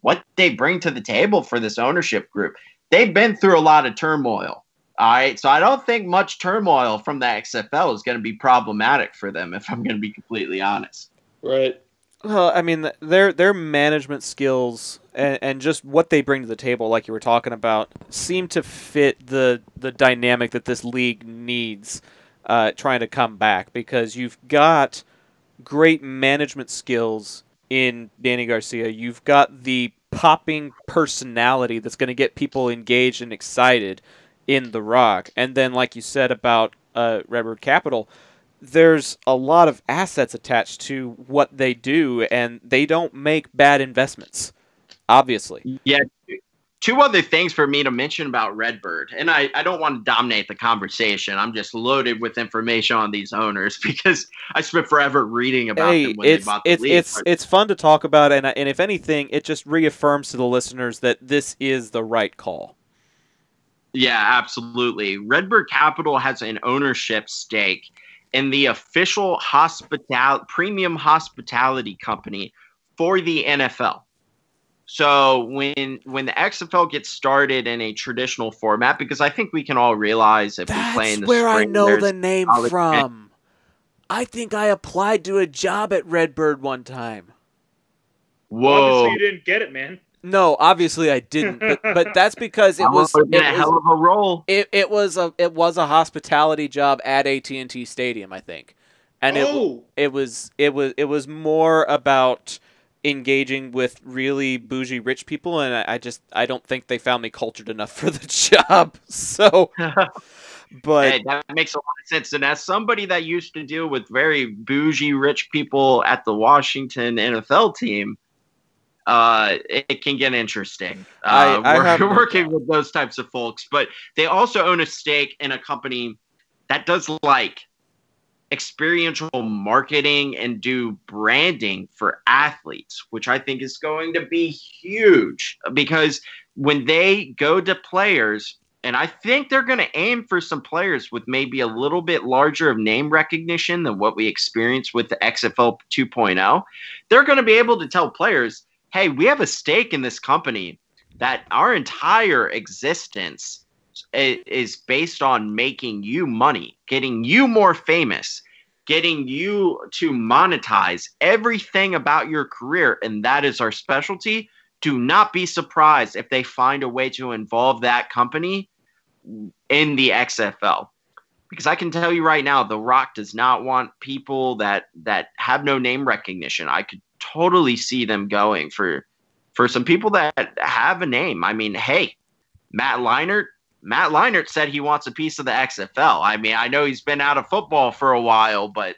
what they bring to the table for this ownership group. They've been through a lot of turmoil. All right, so I don't think much turmoil from the XFL is going to be problematic for them, if I'm going to be completely honest. Right. Well, I mean, their their management skills and, and just what they bring to the table, like you were talking about, seem to fit the the dynamic that this league needs, uh, trying to come back because you've got great management skills in Dany Garcia. You've got the popping personality that's going to get people engaged and excited in The Rock. And then, like you said about uh, Redbird Capital, there's a lot of assets attached to what they do, and they don't make bad investments. Obviously. Yeah. two other things for me to mention about Redbird, and I, I don't want to dominate the conversation. I'm just loaded with information on these owners because I spent forever reading about hey, them when it's they bought the it's league. it's it's fun to talk about, and and if anything, it just reaffirms to the listeners that this is the right call. Yeah, absolutely. Redbird Capital has an ownership stake in the official hospital premium hospitality company for the NFL. So when when the XFL gets started in a traditional format, because I think we can all realize if we play in the spring, there's- name college from. I think I applied to a job at Redbird one time. whoa, Obviously, you didn't get it, man. No, obviously I didn't, but, but that's because it was would've a hell of a role. it, it was a it was a hospitality job at AT&T Stadium, I think. And it oh, it was it was it was more about engaging with really bougie rich people and I, I just I don't think they found me cultured enough for the job. So but Hey, that makes a lot of sense. And as somebody that used to deal with very bougie rich people at the Washington NFL team, uh, it, can get interesting. I- Uh, I work- have no working with those types of folks. But they also own a stake in a company that does like experiential marketing and do branding for athletes, which I think is going to be huge because when they go to players, and I think they're going to aim for some players with maybe a little bit larger of name recognition than what we experienced with the XFL 2.0. They're going to be able to tell players, hey, we have a stake in this company that our entire existence is based on making you money, getting you more famous, getting you to monetize everything about your career. And that is our specialty. Do not be surprised if they find a way to involve that company in the XFL. Because I can tell you right now, The Rock does not want people that that have no name recognition. I could totally see them going for for some people that have a name. I mean, hey, Matt Leinart. Matt Leinart said he wants a piece of the XFL. I mean, I know he's been out of football for a while, but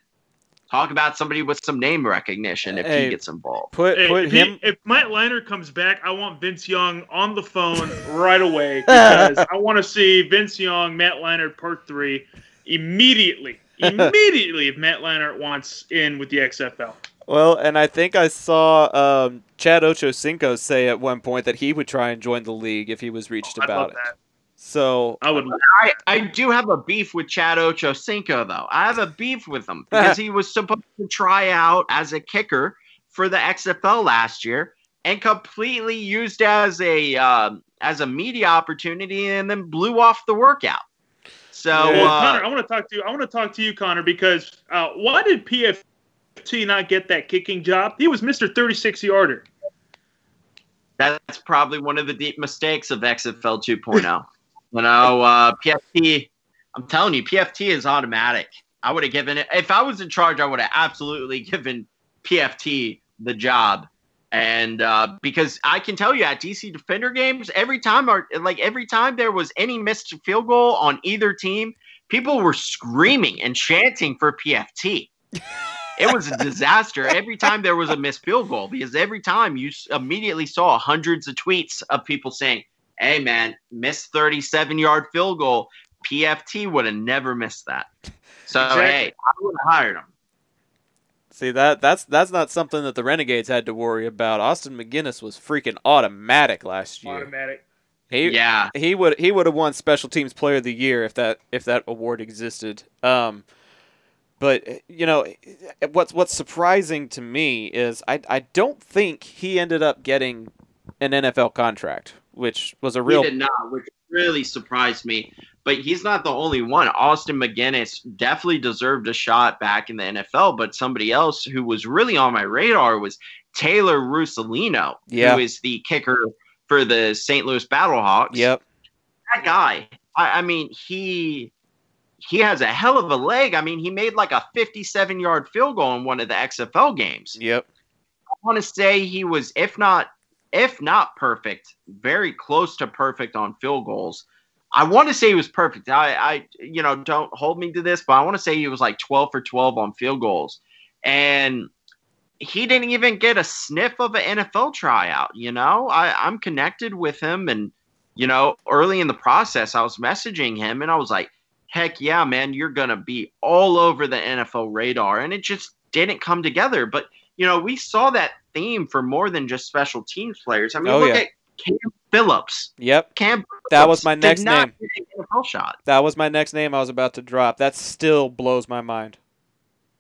talk about somebody with some name recognition if Hey, he gets involved. put Hey, put if, he- him if Matt Leinart comes back, I want Vince Young on the phone right away because I want to see Vince Young, Matt Leinart part three immediately. Immediately, if Matt Leinart wants in with the XFL. Well, and I think I saw um, Chad Ochocinco say at one point that he would try and join the league if he was reached I'd about it. that. So I would. I, I do have a beef with Chad Ochocinco, though. I have a beef with him because he was supposed to try out as a kicker for the XFL last year and completely used as a um, as a media opportunity and then blew off the workout. So Yeah. Well, uh, Connor, I want to talk to you. I want to talk to you, Connor, because uh, why did PFT not get that kicking job? He was Mister Thirty Six yarder. that's probably one of the deep mistakes of XFL 2.0. you know, uh, PFT. I'm telling you, PFT is automatic. I would have given it if I was in charge. I would have absolutely given PFT the job, and uh, because I can tell you at DC Defender games, every time our like every time there was any missed field goal on either team, people were screaming and chanting for PFT. It was a disaster every time there was a missed field goal because every time you immediately saw hundreds of tweets of people saying, "Hey man, missed 37 yard field goal. PFT would have never missed that." So Exactly. hey, I would have hired him. see that that's that's not something that the Renegades had to worry about. Austin MacGinnis was freaking automatic last year. Automatic. He Yeah, he would he would have won Special Teams Player of the Year if that if that award existed. Um, but you know what's what's surprising to me is I I don't think he ended up getting an NFL contract, which was a real he did not, which really surprised me. But he's not the only one. Austin MacGinnis definitely deserved a shot back in the NFL, but somebody else who was really on my radar was Taylor Russolino, Yeah. who is the kicker for the St. Louis Battlehawks. Yep. that guy. I, I mean, he he has a hell of a leg. I mean, he made like a 57 yard field goal in one of the XFL games. Yep. I want to say he was, if not if not perfect, very close to perfect on field goals. I want to say he was perfect. I, I, you know, don't hold me to this, but I want to say he was like 12 for 12 on field goals, and he didn't even get a sniff of an NFL tryout. You know, I, I'm connected with him, and you know, early in the process, I was messaging him and I was like, heck yeah, man, you're going to be all over the NFL radar. And it just didn't come together. But, you know, we saw that theme for more than just special teams players. I mean, Oh, look yeah. at Cam Phillips. Yep. Cam That was my next name. NFL shot. That was my next name I was about to drop. That still blows my mind.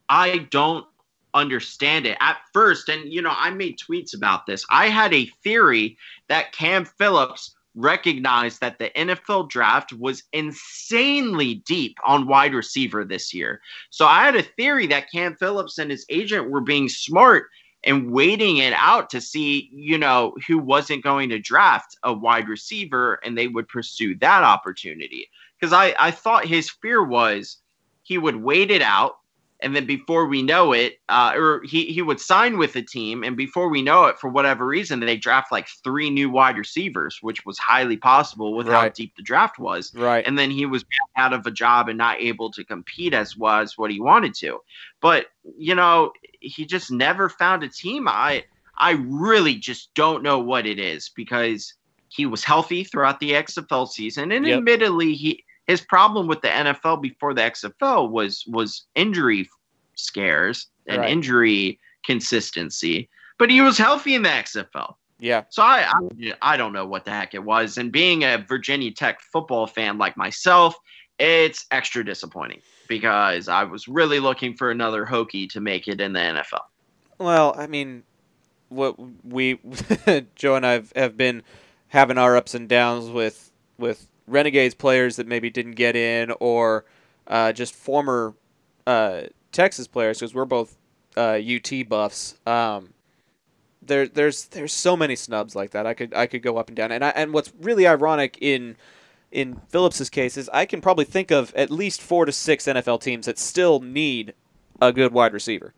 I don't understand it at first. And, you know, I made tweets about this. I had a theory that Cam Phillips recognized that the NFL draft was insanely deep on wide receiver this year. So I had a theory that Cam Phillips and his agent were being smart and waiting it out to see, you know, who wasn't going to draft a wide receiver and they would pursue that opportunity. Because I, I thought his fear was he would wait it out and then before we know it, uh, or he, he would sign with the team, and before we know it, for whatever reason, they draft like three new wide receivers, which was highly possible with how deep the draft was. Right. And then he was out of a job and not able to compete as was what he wanted to. But you know, he just never found a team. I I really just don't know what it is because he was healthy throughout the XFL season, and Yep. admittedly, he his problem with the NFL before the XFL was was injury scares and Right. injury consistency. But he was healthy in the XFL. yeah. So I, I I don't know what the heck it was. And being a Virginia Tech football fan like myself, it's extra disappointing because I was really looking for another Hokie to make it in the NFL. Well, I mean, what we Joe and I have, have been having our ups and downs with with Renegades players that maybe didn't get in, or uh, just former uh, Texas players because we're both uh, UT buffs. Um, there, there's there's so many snubs like that. I could I could go up and down, and I, and what's really ironic in in Phillips's case is I can probably think of at least four to six NFL teams that still need a good wide receiver.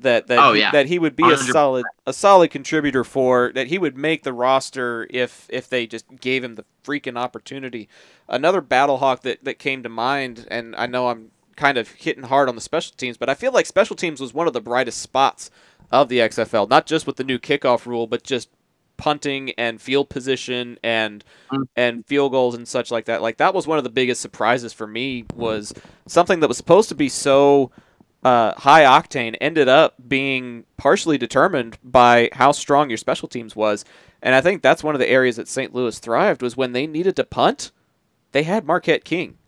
That that Oh, he, yeah. that he would be a 100. solid a solid contributor for that he would make the roster if if they just gave him the freaking opportunity. Another battle hawk that that came to mind, and I know I'm kind of hitting hard on the special teams, but I feel like special teams was one of the brightest spots of the XFL, not just with the new kickoff rule, but just punting and field position and Mm. and field goals and such like that. Like that was one of the biggest surprises for me was something that was supposed to be so uh, high octane ended up being partially determined by how strong your special teams was. And I think that's one of the areas that St. Louis thrived was when they needed to punt, they had Marquette King,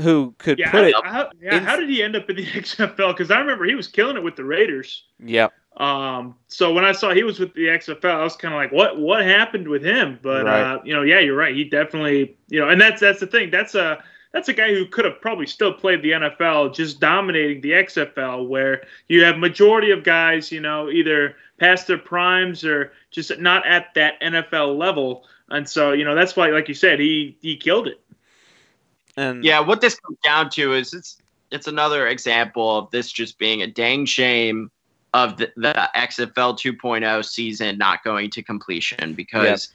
who could Yeah, put how, it. how, yeah, in- how did he end up in the XFL? Because I remember he was killing it with the Raiders. Yep. Um, so when I saw he was with the XFL, I was kind of like, what what happened with him? But Right. uh, you know, yeah, you're right. He definitely, you know, and that's that's the thing. That's a that's a guy who could have probably still played the NFL, just dominating the XFL, where you have majority of guys, you know, either past their primes or just not at that NFL level. And so, you know, that's why, like you said, he he killed it. And Yeah, what this comes down to is it's it's another example of this just being a dang shame of the, the XFL 2.0 season not going to completion because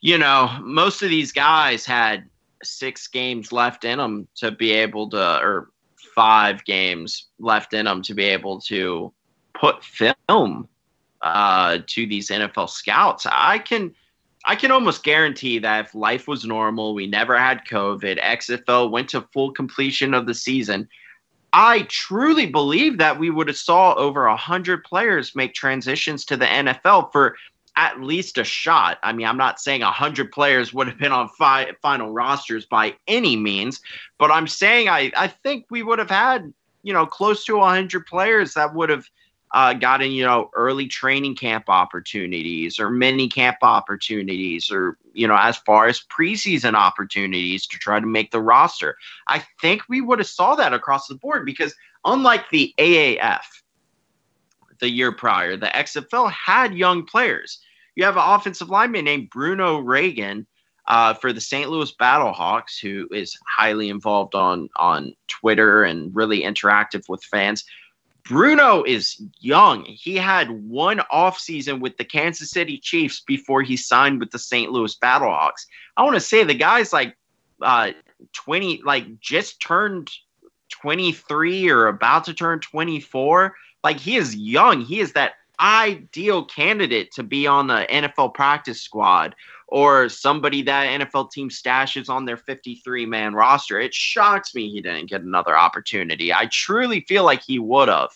you know most of these guys had six games left in them to be able to or five games left in them to be able to put film uh, to these NFL scouts. I can I can almost guarantee that if life was normal, we never had COVID, XFL went to full completion of the season. I truly believe that we would have saw over a hundred players make transitions to the NFL for at least a shot. I mean, I'm not saying a hundred players would have been on fi- final rosters by any means, but I'm saying I, I think we would have had you know close to a hundred players that would have uh, gotten you know early training camp opportunities or mini camp opportunities or you know as far as preseason opportunities to try to make the roster i think we would have saw that across the board because unlike the aaf the year prior the xfl had young players you have an offensive lineman named bruno reagan uh, for the St. Louis Battlehawks, who is highly involved on on Twitter and really interactive with fans. Bruno is young. He had one offseason with the Kansas City Chiefs before he signed with the St. Louis Battlehawks. I want to say the guy's like uh, 20, like just turned 23 or about to turn 24. Like he is young. He is that ideal candidate to be on the NFL practice squad or somebody that NFL team stashes on their 53 man roster. It shocks me he didn't get another opportunity. I truly feel like he would have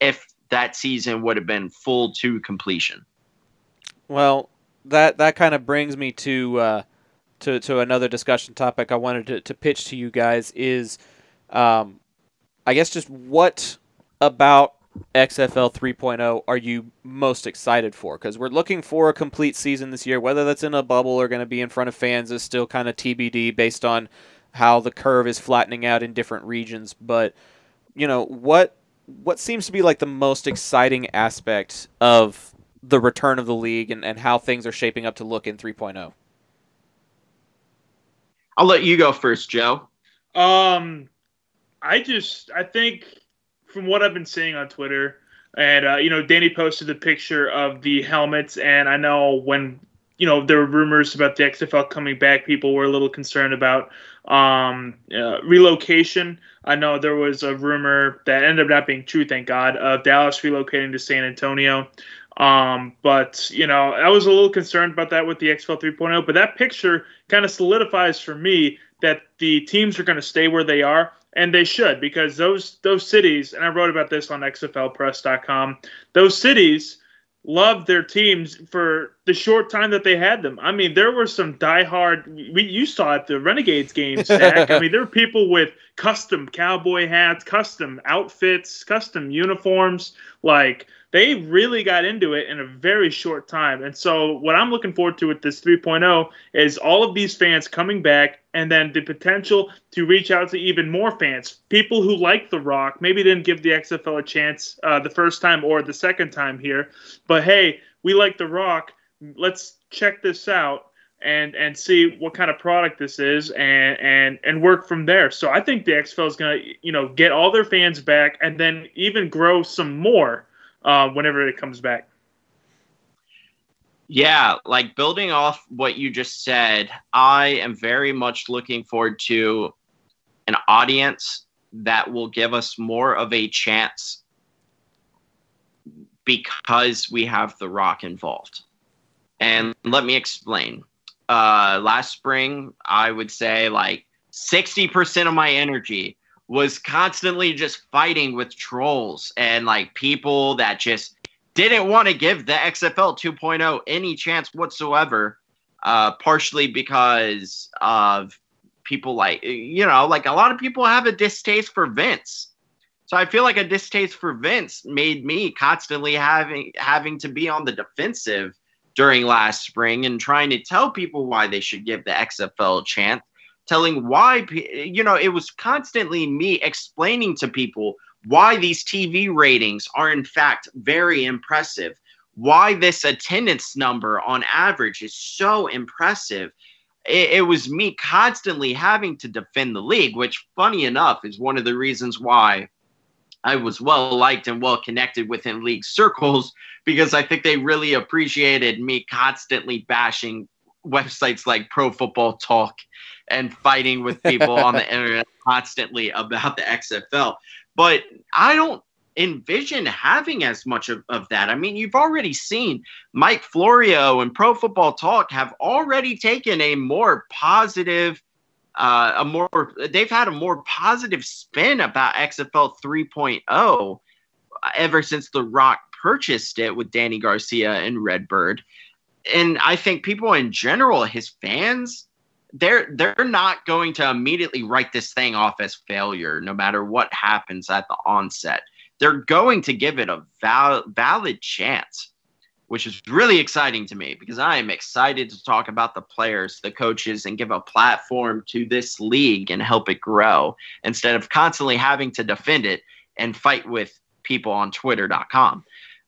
if that season would have been full to completion. Well, that that kind of brings me to uh, to to another discussion topic I wanted to, to pitch to you guys is, um, I guess just what about XFL 3.0 are you most excited for? Because we're looking for a complete season this year. Whether that's in a bubble or going to be in front of fans is still kind of TBD based on how the curve is flattening out in different regions. But you know what what seems to be like the most exciting aspect of the return of the league and, and how things are shaping up to look in 3.0? I'll let you go first, Joe. Um, I just I think from what I've been seeing on Twitter, and uh, you know, Dany posted the picture of the helmets, and I know when you know there were rumors about the XFL coming back, people were a little concerned about um, uh, relocation. I know there was a rumor that ended up not being true, thank God, of Dallas relocating to San Antonio. Um, but you know, I was a little concerned about that with the XFL 3.0. But that picture kind of solidifies for me that the teams are going to stay where they are and they should because those those cities and I wrote about this on xflpress.com those cities loved their teams for the short time that they had them. I mean, there were some diehard. We you saw at the Renegades games, Zach. I mean, there were people with custom cowboy hats, custom outfits, custom uniforms. Like they really got into it in a very short time. And so, what I'm looking forward to with this 3.0 is all of these fans coming back and then the potential to reach out to even more fans. People who like The Rock, maybe didn't give the XFL a chance uh, the first time or the second time here, but hey, we like The Rock. Let's check this out and and see what kind of product this is and and and work from there. So I think the XFL is to you know get all their fans back and then even grow some more uh, whenever it comes back. Yeah, like building off what you just said, I am very much looking forward to an audience that will give us more of a chance because we have The Rock involved. And let me explain. Uh, last spring, I would say like 60% of my energy was constantly just fighting with trolls and like people that just didn't want to give the XFL 2.0 any chance whatsoever, uh, partially because of people like, you know, like a lot of people have a distaste for Vince. So I feel like a distaste for Vince made me constantly having having to be on the defensive during last spring and trying to tell people why they should give the XFL a chance telling why you know it was constantly me explaining to people why these TV ratings are in fact very impressive why this attendance number on average is so impressive it, it, was me constantly having to defend the league which funny enough is one of the reasons why I was well liked and well connected within league circles because I think they really appreciated me constantly bashing websites like Pro Football Talk and fighting with people on the internet constantly about the XFL. But I don't envision having as much of, of that. I mean, you've already seen Mike Florio and Pro Football Talk have already taken a more positive, uh, a more, they've had a more positive spin about XFL 3.0 ever since The Rock purchased it with Dany Garcia and Redbird. And I think people in general, his fans, they're they're not going to immediately write this thing off as failure no matter what happens at the onset. They're going to give it a val- valid chance which is really exciting to me because i am excited to talk about the players the coaches and give a platform to this league and help it grow instead of constantly having to defend it and fight with people on twitter.com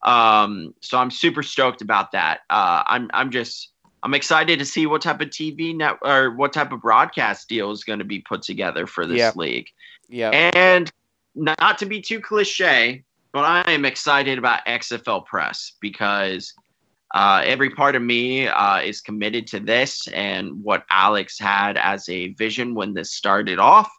um, so i'm super stoked about that. Uh, i'm i'm just I'm excited to see what type of TV net or what type of broadcast deal is going to be put together for this yep. league. Yeah. And not to be too cliche, but I am excited about XFL Press because uh, every part of me uh, is committed to this and what Alex had as a vision when this started off.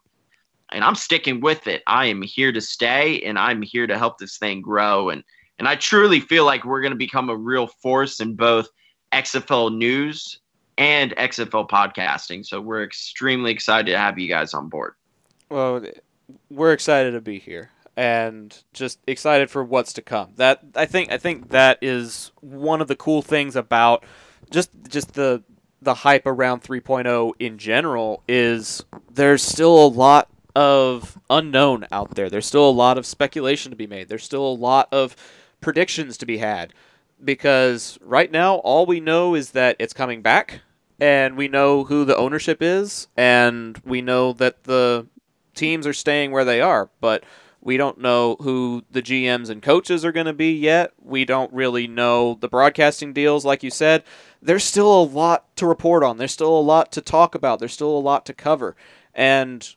And I'm sticking with it. I am here to stay and I'm here to help this thing grow. And, and I truly feel like we're going to become a real force in both – XFL news and XFL podcasting. So we're extremely excited to have you guys on board. Well, we're excited to be here and just excited for what's to come. That I think I think that is one of the cool things about just just the the hype around 3.0 in general is there's still a lot of unknown out there. There's still a lot of speculation to be made. There's still a lot of predictions to be had because right now all we know is that it's coming back and we know who the ownership is and we know that the teams are staying where they are, but we don't know who the GMs and coaches are going to be yet. We don't really know the broadcasting deals, like you said. There's still a lot to report on. There's still a lot to talk about. There's still a lot to cover, and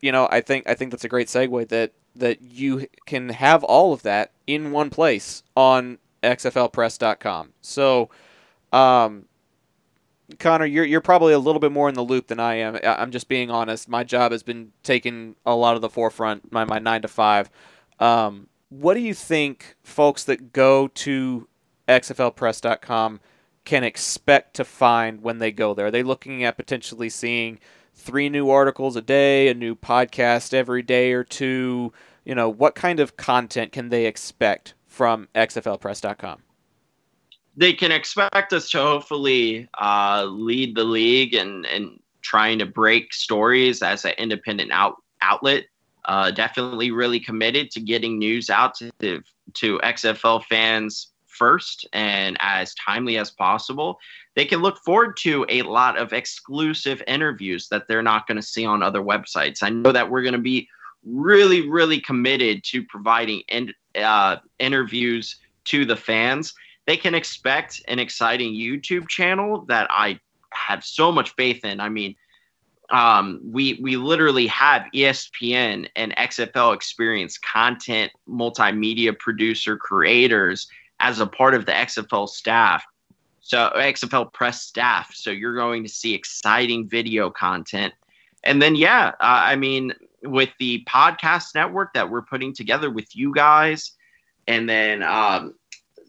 you know, I think I think that's a great segue that that you can have all of that in one place on xflpress.com. So, um, Connor, you're you're probably a little bit more in the loop than I am. I'm just being honest. My job has been taking a lot of the forefront. My my nine to five. Um, what do you think folks that go to xflpress.com can expect to find when they go there? Are they looking at potentially seeing three new articles a day, a new podcast every day or two? You know, what kind of content can they expect from xflpress.com? they can expect us to hopefully uh, lead the league and and trying to break stories as an independent out, outlet. Uh, definitely really committed to getting news out to, to XFL fans first and as timely as possible. They can look forward to a lot of exclusive interviews that they're not going to see on other websites. I know that we're going to be really, really committed to providing in, uh, interviews to the fans they can expect an exciting YouTube channel that I have so much faith in. I mean, um, we we literally have ESPN and XFL experience content multimedia producer creators as a part of the XFL staff. So XFL press staff. So you're going to see exciting video content. And then yeah, uh, I mean with the podcast network that we're putting together with you guys and then um,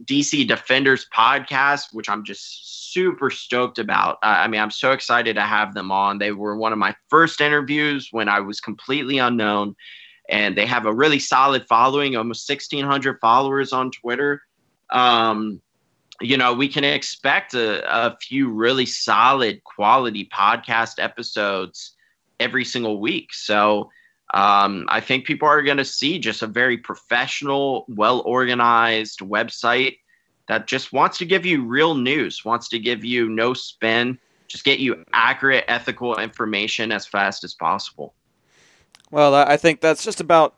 DC Defenders podcast, which I'm just super stoked about. I mean, I'm so excited to have them on. They were one of my first interviews when I was completely unknown, and they have a really solid following, almost 1,600 followers on Twitter. Um, you know, we can expect a, a few really solid quality podcast episodes every single week. So, um, I think people are going to see just a very professional, well organized website that just wants to give you real news, wants to give you no spin, just get you accurate, ethical information as fast as possible. Well, I think that's just about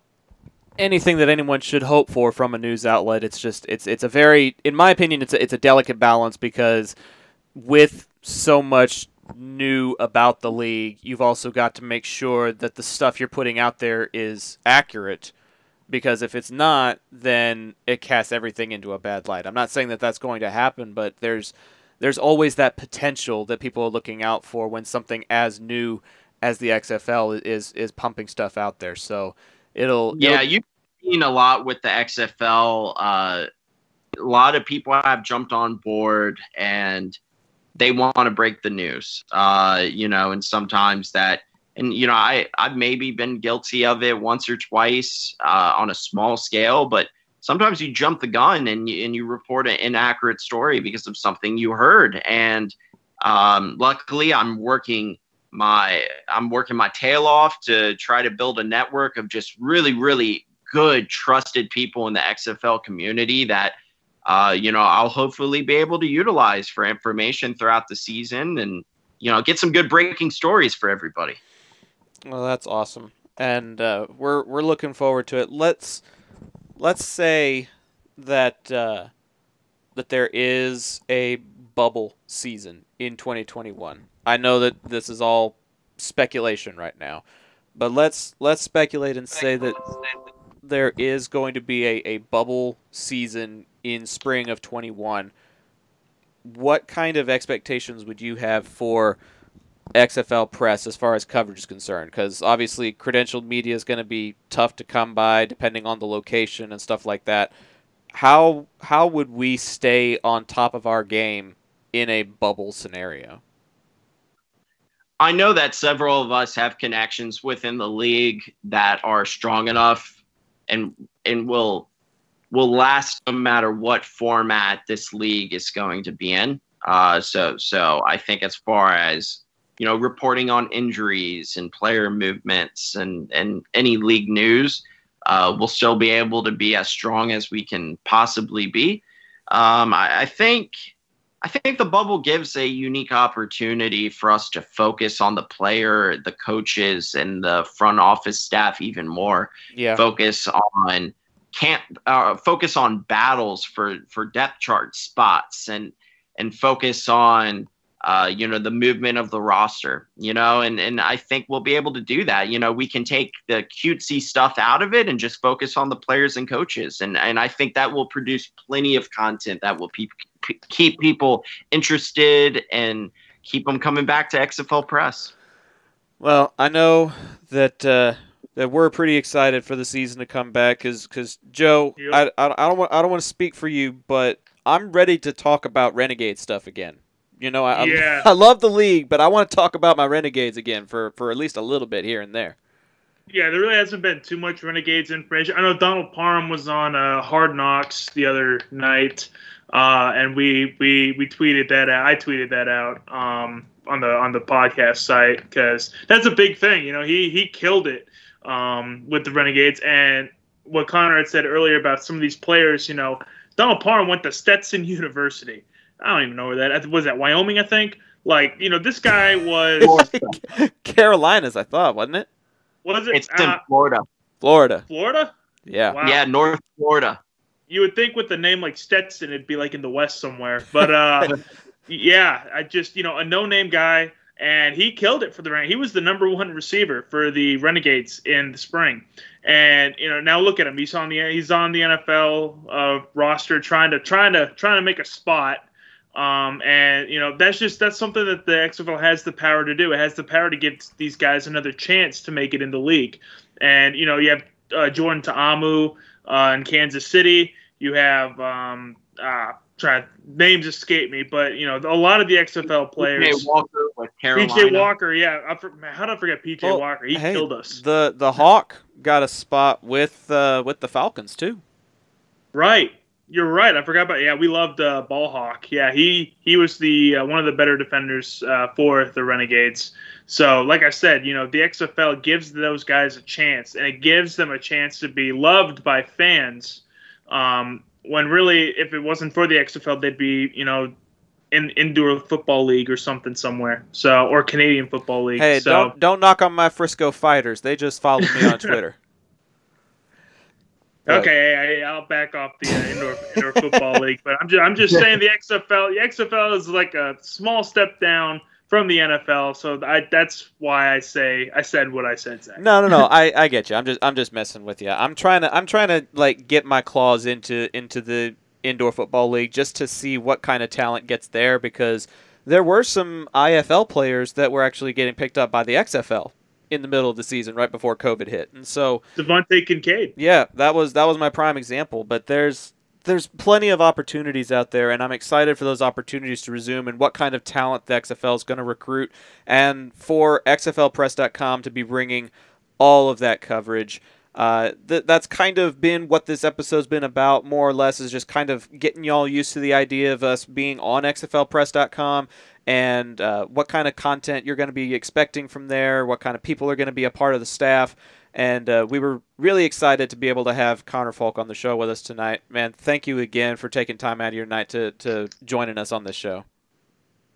anything that anyone should hope for from a news outlet. It's just it's it's a very, in my opinion, it's a, it's a delicate balance because with so much new about the league, you've also got to make sure that the stuff you're putting out there is accurate. Because if it's not, then it casts everything into a bad light. I'm not saying that that's going to happen, but there's there's always that potential that people are looking out for when something as new as the XFL is is pumping stuff out there. So it'll yeah, it'll... you've seen a lot with the XFL. Uh, a lot of people have jumped on board and they want to break the news. Uh, you know, and sometimes that, and you know, I I've maybe been guilty of it once or twice uh, on a small scale, but sometimes you jump the gun and you, and you report an inaccurate story because of something you heard. And um, luckily, I'm working my I'm working my tail off to try to build a network of just really really good trusted people in the XFL community that uh, you know, I'll hopefully be able to utilize for information throughout the season and, you know, get some good breaking stories for everybody. Well, that's awesome. And uh, we're, we're looking forward to it. Let's, let's say that, uh, that there is a bubble season in 2021. I know that this is all speculation right now, but let's, let's speculate and say that there is going to be a, a bubble season in spring of 21, what kind of expectations would you have for XFL press as far as coverage is concerned? Because obviously, credentialed media is going to be tough to come by depending on the location and stuff like that. How how would we stay on top of our game in a bubble scenario? I know that several of us have connections within the league that are strong enough and and will will last no matter what format this league is going to be in. Uh, so so I think as far as you know, reporting on injuries and player movements and and any league news, uh, we'll still be able to be as strong as we can possibly be. Um, I, I think I think the bubble gives a unique opportunity for us to focus on the player, the coaches, and the front office staff even more. Yeah. Focus on can't uh, focus on battles for for depth chart spots and and focus on uh, you know the movement of the roster you know and and i think we'll be able to do that. You know we can take the cutesy stuff out of it and just focus on the players and coaches. And and i think that will produce plenty of content that will pe- keep people interested and keep them coming back to xfl press. Well i know that uh that we're pretty excited for the season to come back because because Joe, yep. I, I, I don't want I don't want to speak for you, but I'm ready to talk about Renegade stuff again. You know, I, yeah. I, love the league, but I want to talk about my Renegades again for, for at least a little bit here and there. Yeah, there really hasn't been too much Renegades information. I know Donald Parham was on uh, Hard Knocks the other night, uh, and we, we we tweeted that out. I tweeted that out um, on the on the podcast site because that's a big thing. You know, he he killed it um, with the Renegades, and what Konnor had said earlier about some of these players. You know, Donald Parham went to Stetson University. I don't even know where that was. That Wyoming, I think. Like you know, this guy was Carolinas. I thought, wasn't it? Was it? It's uh, in Florida. Florida. Florida. Yeah. Wow. Yeah, North Florida. You would think with the name like Stetson, it'd be like in the West somewhere. But uh, yeah, I just you know a no-name guy, and he killed it for the He was the number one receiver for the Renegades in the spring. And you know now look at him. He's on the he's on the NFL uh, roster, trying to trying to trying to make a spot um, and you know that's just that's something that the XFL has the power to do. It has the power to give these guys another chance to make it in the league. And you know you have uh, Jordan Ta'amu uh, in Kansas City. You have um, uh, try names escape me, but you know a lot of the XFL players. PJ Walker with Carolina. PJ Walker, yeah. I, how did I forget PJ well, Walker? He hey, killed us. The the Hawk got a spot with uh, with the Falcons too. Right. You're right. I forgot about. Yeah, we loved uh, Ballhawk. Yeah, he he was the uh, one of the better defenders uh, for the Renegades. So, like I said, you know, the XFL gives those guys a chance, and it gives them a chance to be loved by fans. Um, when really, if it wasn't for the XFL, they'd be, you know, in indoor football league or something somewhere. So, or Canadian football league. Hey, so. don't don't knock on my Frisco Fighters. They just followed me on Twitter. Okay, I, will back off the uh, indoor indoor football league, but I'm just I'm just saying the XFL the XFL is like a small step down from the NFL, so I that's why I say I said what I said. Zach. No, no, no. I, I get you. I'm just I'm just messing with you. I'm trying to I'm trying to like get my claws into into the indoor football league just to see what kind of talent gets there because there were some IFL players that were actually getting picked up by the XFL in the middle of the season, right before COVID hit, and so Devontae Kincaid. Yeah, that was that was my prime example. But there's there's plenty of opportunities out there, and I'm excited for those opportunities to resume and what kind of talent the XFL is going to recruit, and for XFLPress.com to be bringing all of that coverage. Uh, th- that's kind of been what this episode's been about, more or less, is just kind of getting y'all used to the idea of us being on XFLPress.com and uh, what kind of content you're going to be expecting from there, what kind of people are going to be a part of the staff. And uh, we were really excited to be able to have Konnor Fulk on the show with us tonight. Man, thank you again for taking time out of your night to, to joining us on this show.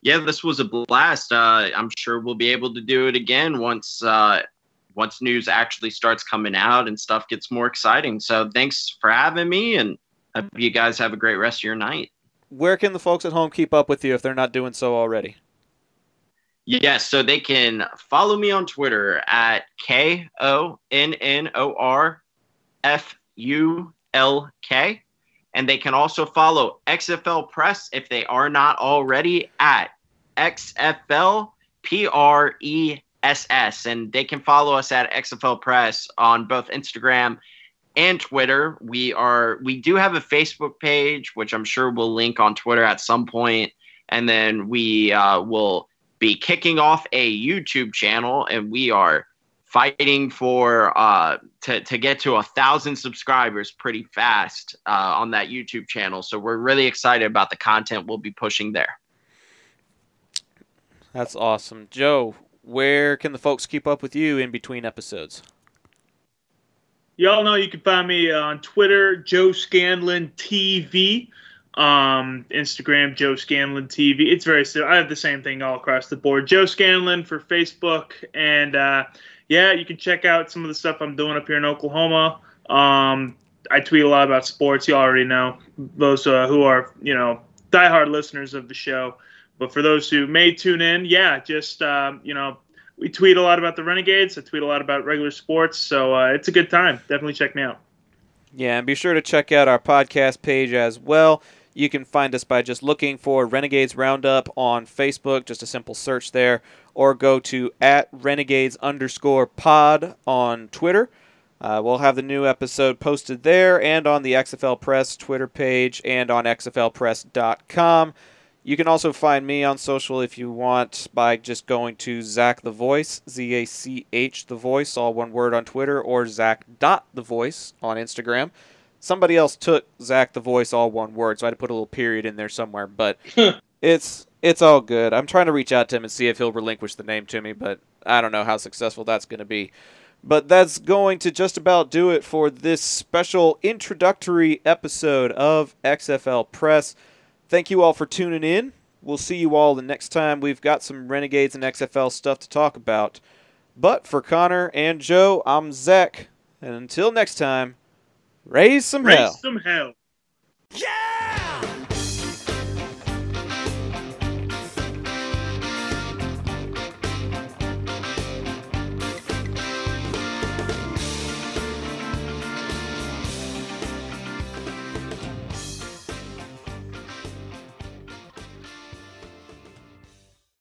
Yeah, this was a blast. Uh, I'm sure we'll be able to do it again once uh, once news actually starts coming out and stuff gets more exciting. So thanks for having me, and hope you guys have a great rest of your night where can the folks at home keep up with you if they're not doing so already? Yes, so they can follow me on Twitter at K O N N O R F U L K. And they can also follow XFL Press if they are not already at XFL P R E S S. And they can follow us at XFL Press on both Instagram and Twitter. We are we do have a Facebook page, which I'm sure we'll link on Twitter at some point, and then we uh, will be kicking off a YouTube channel, and we are fighting for uh, to to get to a thousand subscribers pretty fast uh, on that YouTube channel. So we're really excited about the content we'll be pushing there. That's awesome, Joe. Where can the folks keep up with you in between episodes? Y'all know you can find me on Twitter, Joe Scanlon TV, um, Instagram, Joe Scanlon TV. It's very simple. I have the same thing all across the board. Joe Scanlon for Facebook, and uh, yeah, you can check out some of the stuff I'm doing up here in Oklahoma. Um, I tweet a lot about sports. You already know those uh, who are you know diehard listeners of the show. But for those who may tune in, yeah, just um, you know we tweet a lot about the Renegades. I tweet a lot about regular sports, so uh, it's a good time. Definitely check me out. Yeah, and be sure to check out our podcast page as well. You can find us by just looking for Renegades Roundup on Facebook, just a simple search there, or go to at Renegades underscore pod on Twitter. Uh, we'll have the new episode posted there and on the XFL Press Twitter page and on xflpress.com. You can also find me on social if you want by just going to Zach the Voice, Z A C H the Voice, all one word on Twitter, or Zach dot the Voice on Instagram. Somebody else took Zach the Voice, all one word, so I had to put a little period in there somewhere. But it's it's all good. I'm trying to reach out to him and see if he'll relinquish the name to me, but I don't know how successful that's going to be. But that's going to just about do it for this special introductory episode of XFL Press. Thank you all for tuning in. We'll see you all the next time we've got some Renegades and XFL stuff to talk about. But for Konnor and Joe, I'm Zach. And until next time, raise some Raise hell. some hell. Yeah!